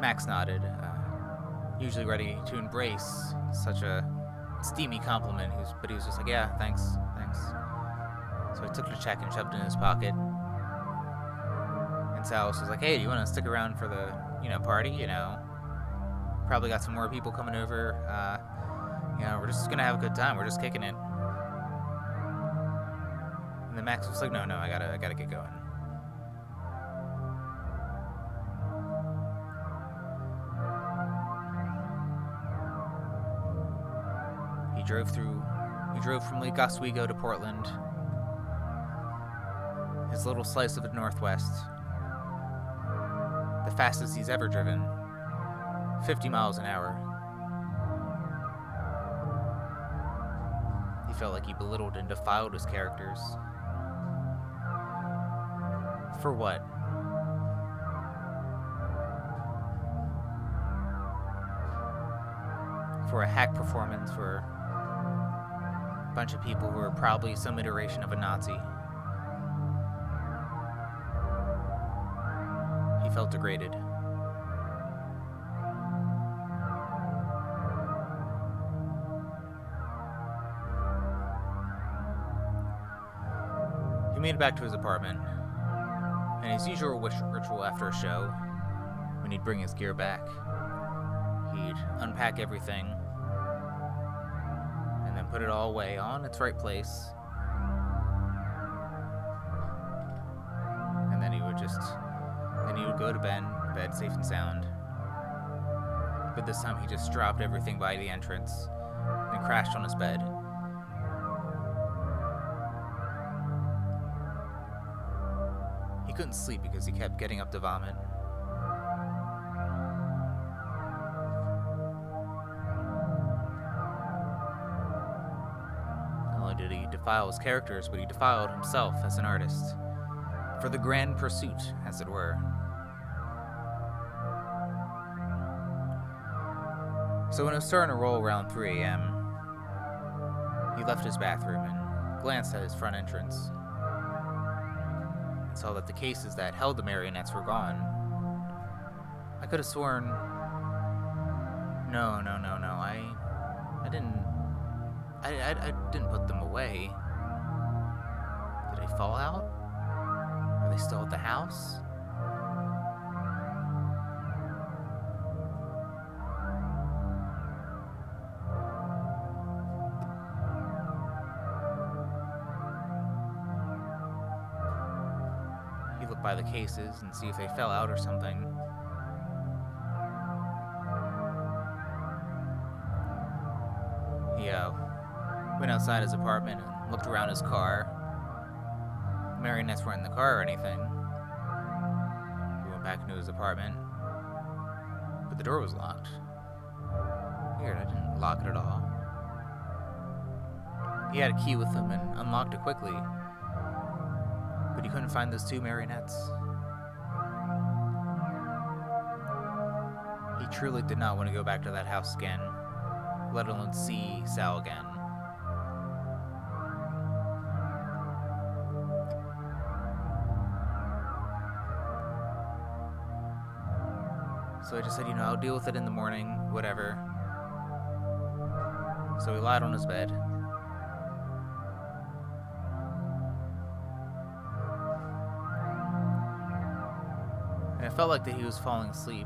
Max nodded, uh, usually ready to embrace such a steamy compliment. He was, but he was just like, "Yeah, thanks, thanks." So he took the check and shoved it in his pocket. And Sal was like, "Hey, do you want to stick around for the, you know, party? You know, probably got some more people coming over. Uh, you know, we're just gonna have a good time. We're just kicking it." And then Max was like, "No, no, I gotta, I gotta get going." Drove through. He drove from Lake Oswego to Portland. His little slice of the Northwest. The fastest he's ever driven. 50 miles an hour. He felt like he belittled and defiled his characters. For what? For a hack performance for bunch of people who are probably some iteration of a Nazi. He felt degraded. He made it back to his apartment, and his usual wish ritual after a show, when he'd bring his gear back, he'd unpack everything, put it all away on its right place. And then he would just, then he would go to bed, bed safe and sound. But this time he just dropped everything by the entrance and crashed on his bed. He couldn't sleep because he kept getting up to vomit. Defile his characters, but he defiled himself as an artist. For the grand pursuit, as it were. So when it was starting to roll around 3 a.m., he left his bathroom and glanced at his front entrance and saw that the cases that held the marionettes were gone. I could have sworn. No, no, no, no. I, I didn't. I, I, I didn't put them away. Did they fall out? Are they still at the house? He looked by the cases and see if they fell out or something. He uh, went outside his apartment and looked around his car. Marionettes weren't in the car or anything. He went back into his apartment, but the door was locked. Weird, I didn't lock it at all. He had a key with him and unlocked it quickly, but he couldn't find those two marionettes. He truly did not want to go back to that house again, let alone see Sal again. So I just said, you know, I'll deal with it in the morning, whatever. So he lied on his bed. And it felt like that he was falling asleep.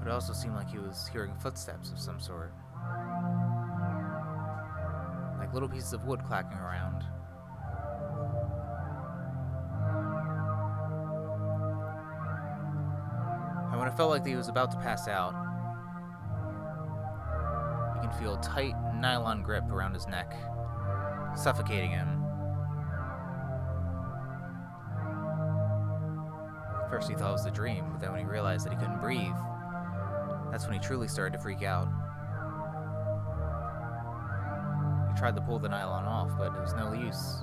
But it also seemed like he was hearing footsteps of some sort. Like little pieces of wood clacking around. Felt like he was about to pass out, he can feel a tight nylon grip around his neck, suffocating him. First, he thought it was a dream, but then when he realized that he couldn't breathe, that's when he truly started to freak out. He tried to pull the nylon off, but it was no use.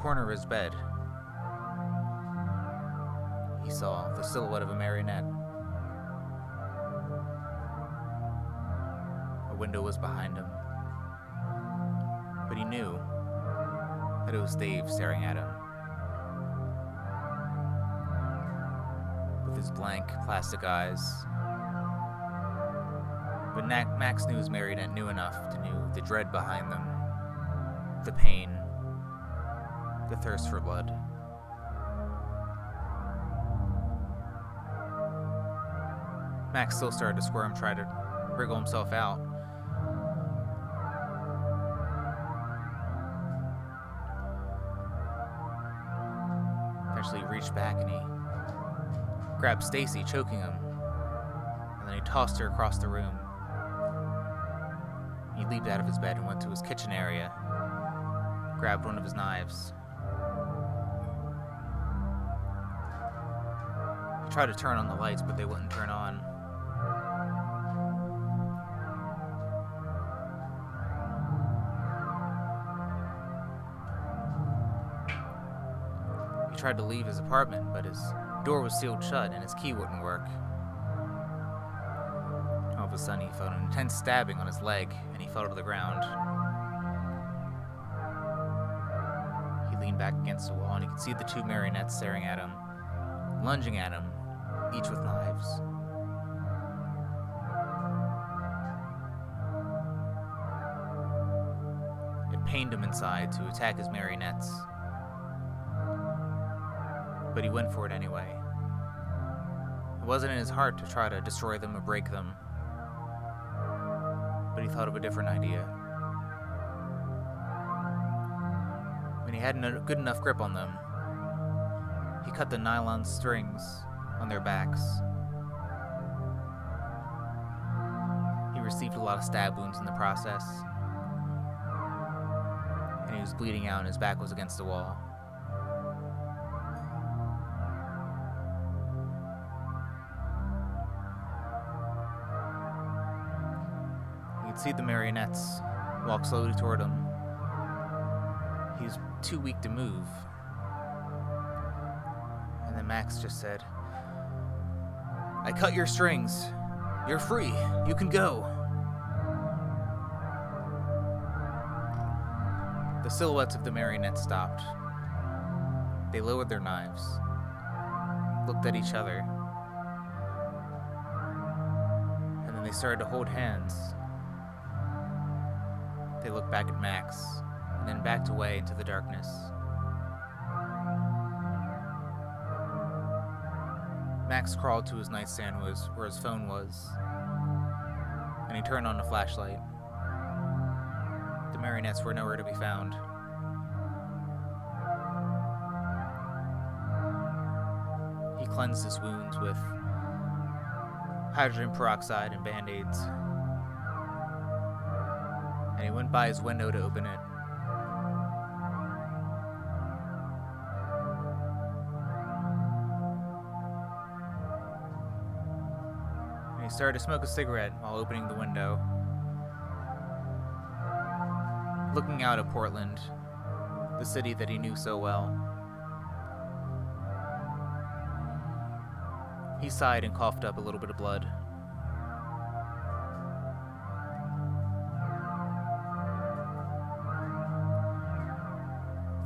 Corner of his bed, he saw the silhouette of a marionette. A window was behind him but he knew that it was Dave staring at him. With his blank, plastic eyes. But Max knew his marionette knew enough to know the dread behind them, the pain, the thirst for blood. Max still started to squirm, try to wriggle himself out. Eventually, he reached back and he grabbed Stacy, choking him, and then he tossed her across the room. He leaped out of his bed and went to his kitchen area, grabbed one of his knives. Tried to turn on the lights, but they wouldn't turn on. He tried to leave his apartment, but his door was sealed shut and his key wouldn't work. All of a sudden, he felt an intense stabbing on his leg and he fell to the ground. He leaned back against the wall and he could see the two marionettes staring at him, lunging at him, each with knives. It pained him inside to attack his marionettes but he went for it anyway. It wasn't in his heart to try to destroy them or break them, but he thought of a different idea. When he had a good enough grip on them, he cut the nylon strings on their backs. He received a lot of stab wounds in the process, and he was bleeding out, and his back was against the wall. You could see the marionettes walk slowly toward him. He was too weak to move. And then Max just said, I cut your strings. You're free. You can go. The silhouettes of the marionettes stopped. They lowered their knives, looked at each other, and then they started to hold hands. They looked back at Max, and then backed away into the darkness. Max crawled to his nightstand where his phone was, and he turned on the flashlight. The marionettes were nowhere to be found. He cleansed his wounds with hydrogen peroxide and band aids, and he went by his window to open it. He started to smoke a cigarette while opening the window. Looking out at Portland, the city that he knew so well. He sighed and coughed up a little bit of blood.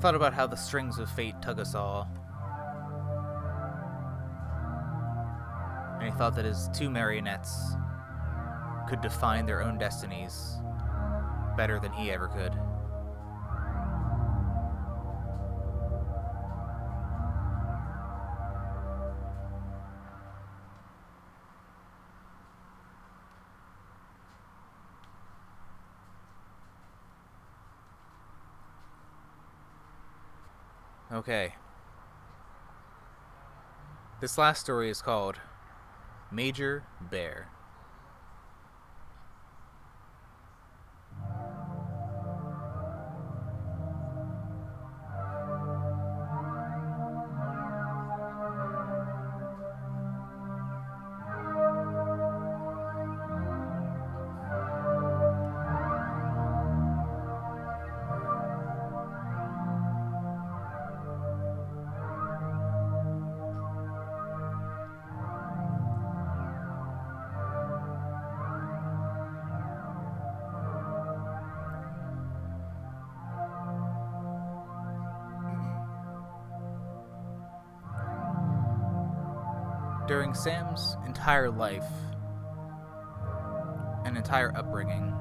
Thought about how the strings of fate tug us all. Thought that his two marionettes could define their own destinies better than he ever could. Okay. This last story is called Major Bear. Sam's entire life and entire upbringing,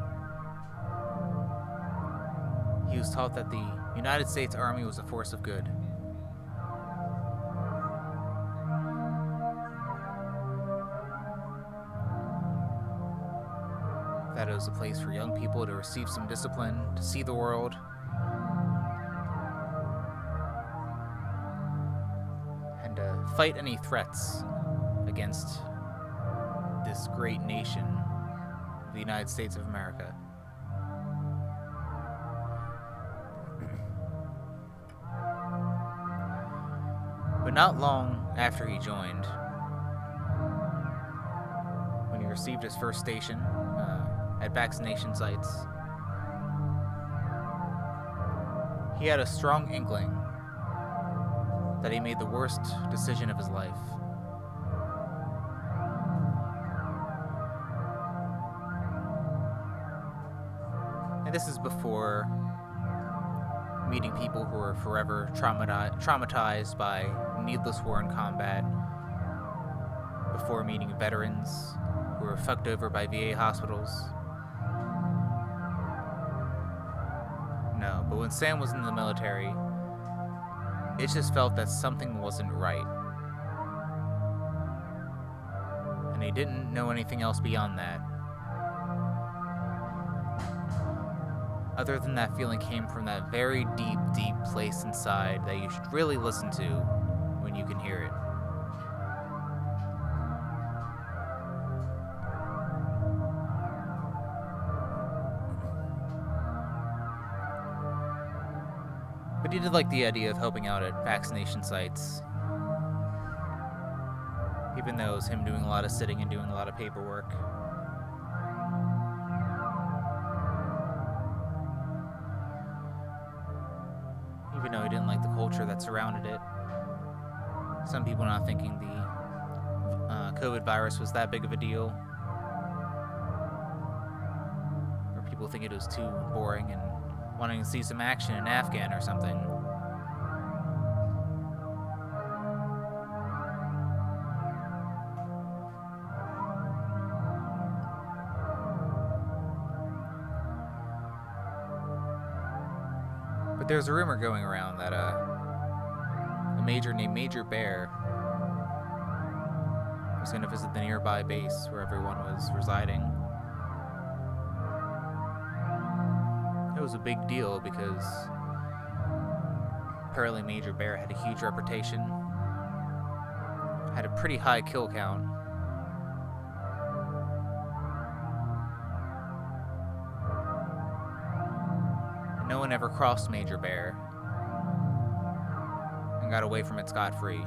he was taught that the United States Army was a force of good. That it was a place for young people to receive some discipline, to see the world, and to fight any threats against this great nation, the United States of America. But not long after he joined, when he received his first station uh, at vaccination sites, he had a strong inkling that he made the worst decision of his life. This is before meeting people who are forever traumati- traumatized by needless war and combat, before meeting veterans who were fucked over by VA hospitals. No, but when Sam was in the military, it just felt that something wasn't right. And he didn't know anything else beyond that. Other than that feeling came from that very deep, deep place inside that you should really listen to when you can hear it. But he did like the idea of helping out at vaccination sites. Even though it was him doing a lot of sitting and doing a lot of paperwork. Some people not thinking the uh, COVID virus was that big of a deal. Or people think it was too boring and wanting to see some action in Afghan or something. But there's a rumor going around that uh, major named Major Bear was going to visit the nearby base where everyone was residing. It was a big deal because apparently Major Bear had a huge reputation, had a pretty high kill count. No one ever crossed Major Bear got away from it scot free.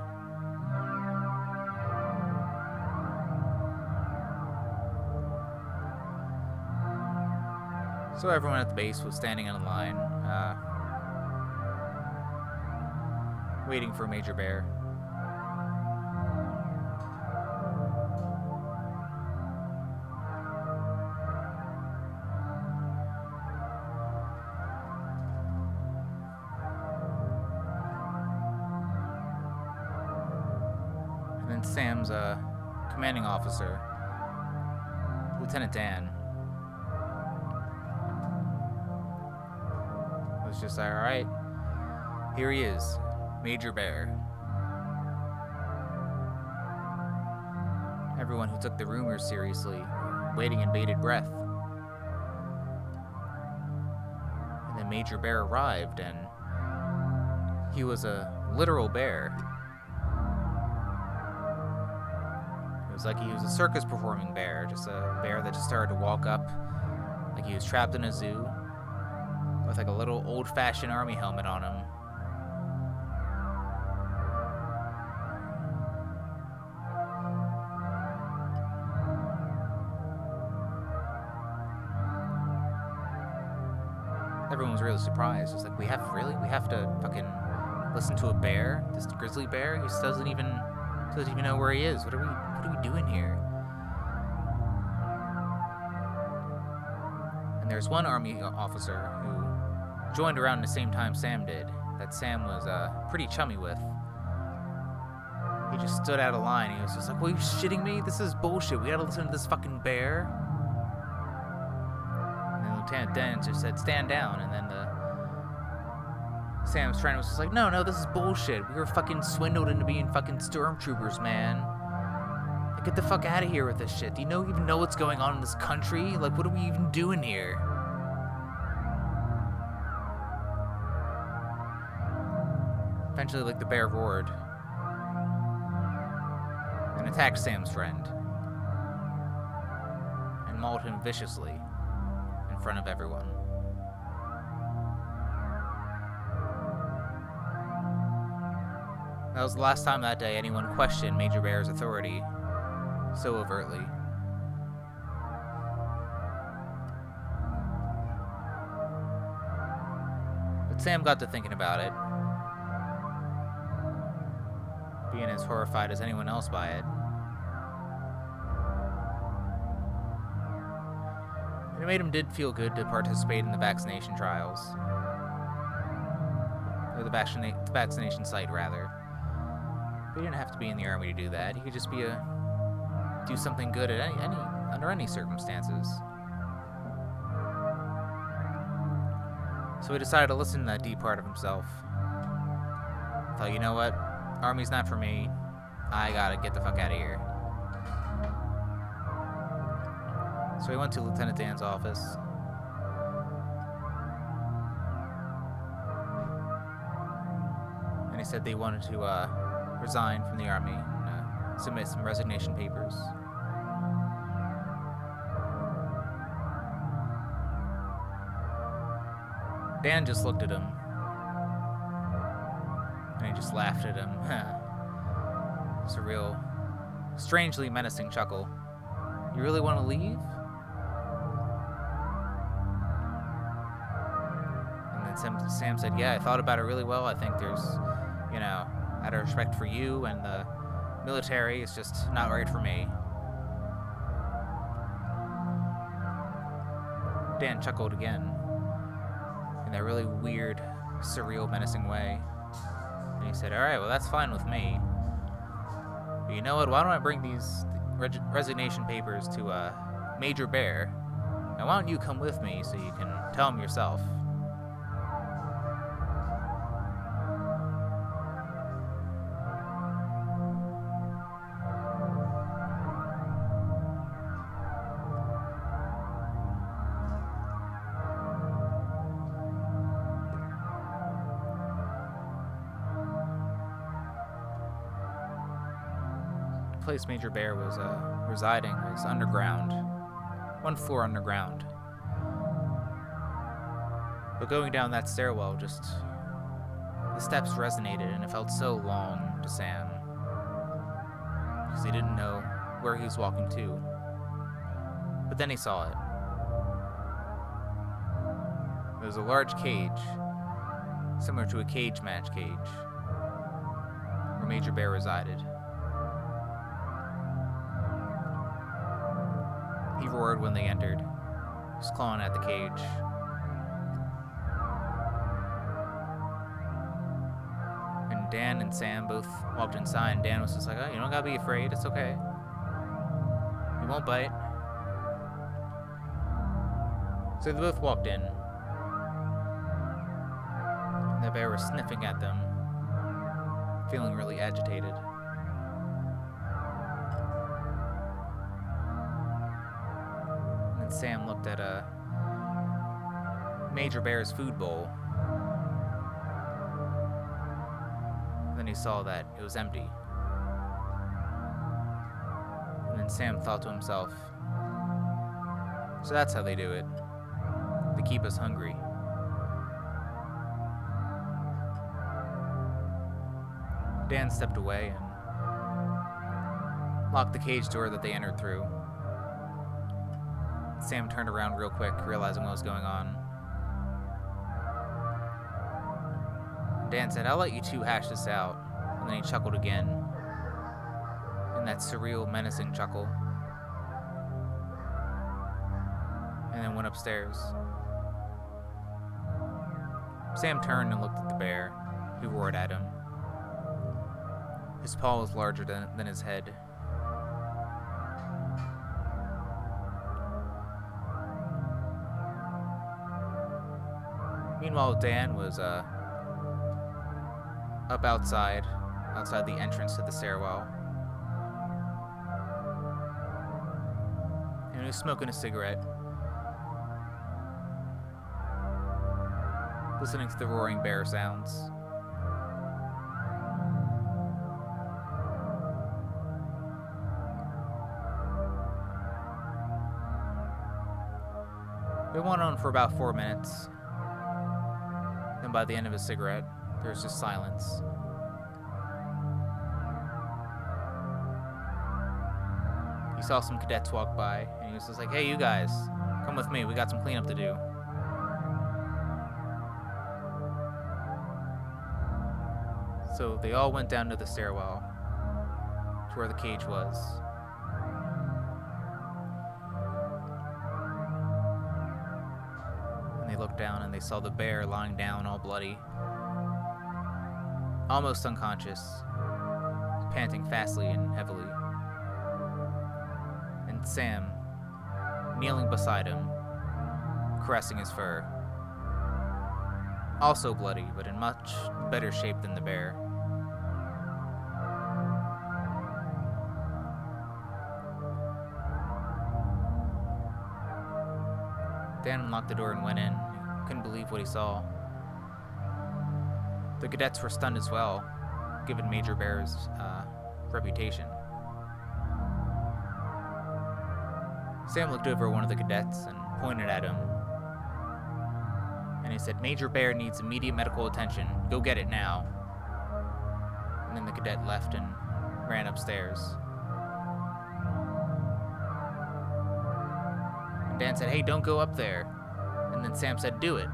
So everyone at the base was standing in a line, uh, waiting for Major Bear. Major Bear. Everyone who took the rumors seriously, waiting in bated breath. And then Major Bear arrived, and he was a literal bear. It was like he was a circus performing bear, just a bear that just started to walk up like he was trapped in a zoo with like a little old fashioned army helmet on him. We have really we have to fucking listen to a bear, this grizzly bear. He just doesn't even doesn't even know where he is. What are we what are we doing here? And there's one army officer who joined around the same time Sam did, that Sam was uh, pretty chummy with. He just stood out of line. He was just like, "Well, you shitting me? This is bullshit. We gotta listen to this fucking bear." And Lieutenant just said, "Stand down." And then the Sam's friend was just like, "No, no, this is bullshit. We were fucking swindled into being fucking stormtroopers, man. Like, get the fuck out of here with this shit. Do you know even know what's going on in this country? Like, what are we even doing here?" Eventually, like the bear roared and attacked Sam's friend and mauled him viciously in front of everyone. That was the last time that day anyone questioned Major Bear's authority so overtly. But Sam got to thinking about it, being as horrified as anyone else by it. And it made him did feel good to participate in the vaccination trials. Or the vaccina- vaccination site, rather. He didn't have to be in the army to do that. He could just be a do something good at any, any under any circumstances. So he decided to listen to that deep part of himself. Thought, you know what? Army's not for me. I gotta get the fuck out of here. So he went to Lieutenant Dan's office. And he said they wanted to uh, resign from the army and uh, submit some resignation papers. Dan just looked at him. And he just laughed at him. it's a real, strangely menacing chuckle. You really want to leave? And then Sam, Sam said, Yeah, I thought about it really well. I think there's, you know, out of respect for you and the military, it's just not right for me. Dan chuckled again in that really weird, surreal, menacing way. And he said, Alright, well, that's fine with me. But you know what? Why don't I bring these resignation papers to uh, Major Bear? And why don't you come with me so you can tell him yourself? Place Major Bear was uh, residing was underground, one floor underground. But going down that stairwell, just the steps resonated, and it felt so long to Sam because he didn't know where he was walking to. But then he saw it. It was a large cage, similar to a cage match cage, where Major Bear resided. Roared when they entered, was clawing at the cage. And Dan and Sam both walked inside, and Dan was just like, oh, you don't gotta be afraid, it's okay. He won't bite. So they both walked in. The bear was sniffing at them, feeling really agitated. Major Bear's food bowl. Then he saw that it was empty. And then Sam thought to himself, so that's how they do it. They keep us hungry. Dan stepped away and locked the cage door that they entered through. Sam turned around real quick, realizing what was going on. Dan said, I'll let you two hash this out. And then he chuckled again. In that surreal, menacing chuckle. And then went upstairs. Sam turned and looked at the bear, who roared at him. His paw was larger than, than his head. Meanwhile, Dan was uh, up outside, outside the entrance to the stairwell. And he was smoking a cigarette, listening to the roaring bear sounds. It went on for about four minutes. Then by the end of his cigarette, there was just silence. He saw some cadets walk by, and he was just like, hey, you guys, come with me. We got some cleanup to do. So they all went down to the stairwell to where the cage was. And they looked down and they saw the bear lying down all bloody, almost unconscious, panting fastly and heavily. And Sam, kneeling beside him, caressing his fur. Also bloody, but in much better shape than the bear. Dan unlocked the door and went in. Couldn't believe what he saw. The cadets were stunned as well, given Major Bear's uh, reputation. Sam looked over one of the cadets and pointed at him. And he said, Major Bear needs immediate medical attention. Go get it now. And then the cadet left and ran upstairs. And Dan said, Hey, don't go up there. And then Sam said, Do it.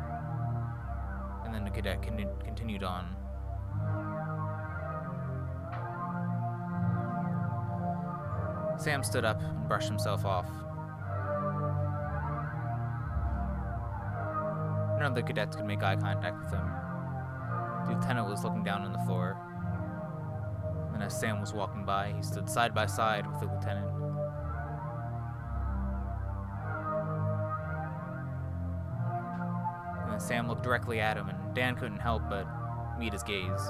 Cadet con- continued on. Sam stood up and brushed himself off. None of the cadets could make eye contact with him. The lieutenant was looking down on the floor. And as Sam was walking by, he stood side by side with the lieutenant. Sam looked directly at him, and Dan couldn't help but meet his gaze.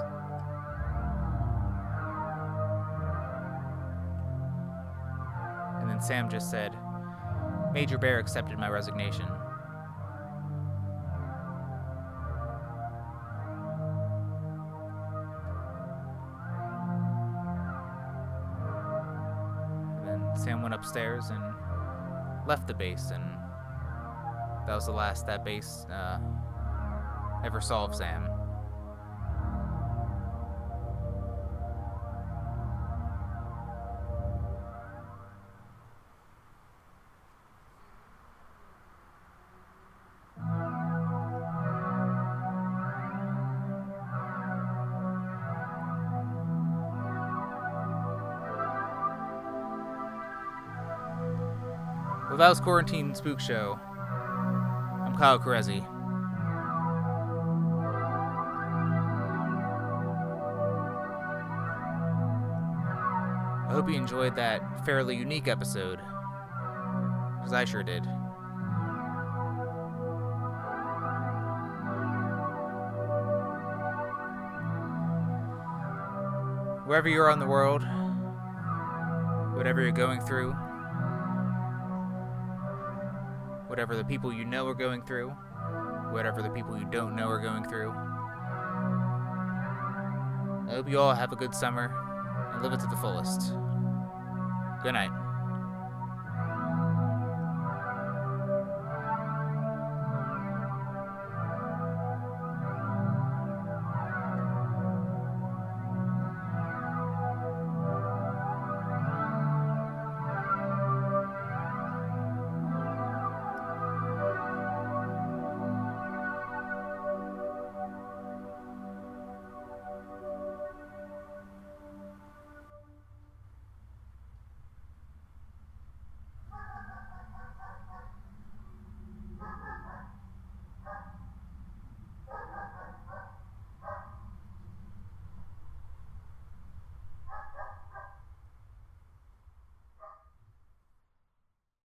And then Sam just said, Major Bear accepted my resignation. Then Sam went upstairs and left the base, and that was the last that base uh, ever solve Sam. Well, that was Quarantine Spook Show. I'm Kyle Carezzi. Hope you enjoyed that fairly unique episode. Because I sure did. Wherever you are in the world, whatever you're going through, whatever the people you know are going through, whatever the people you don't know are going through. I hope you all have a good summer and live it to the fullest. Good night.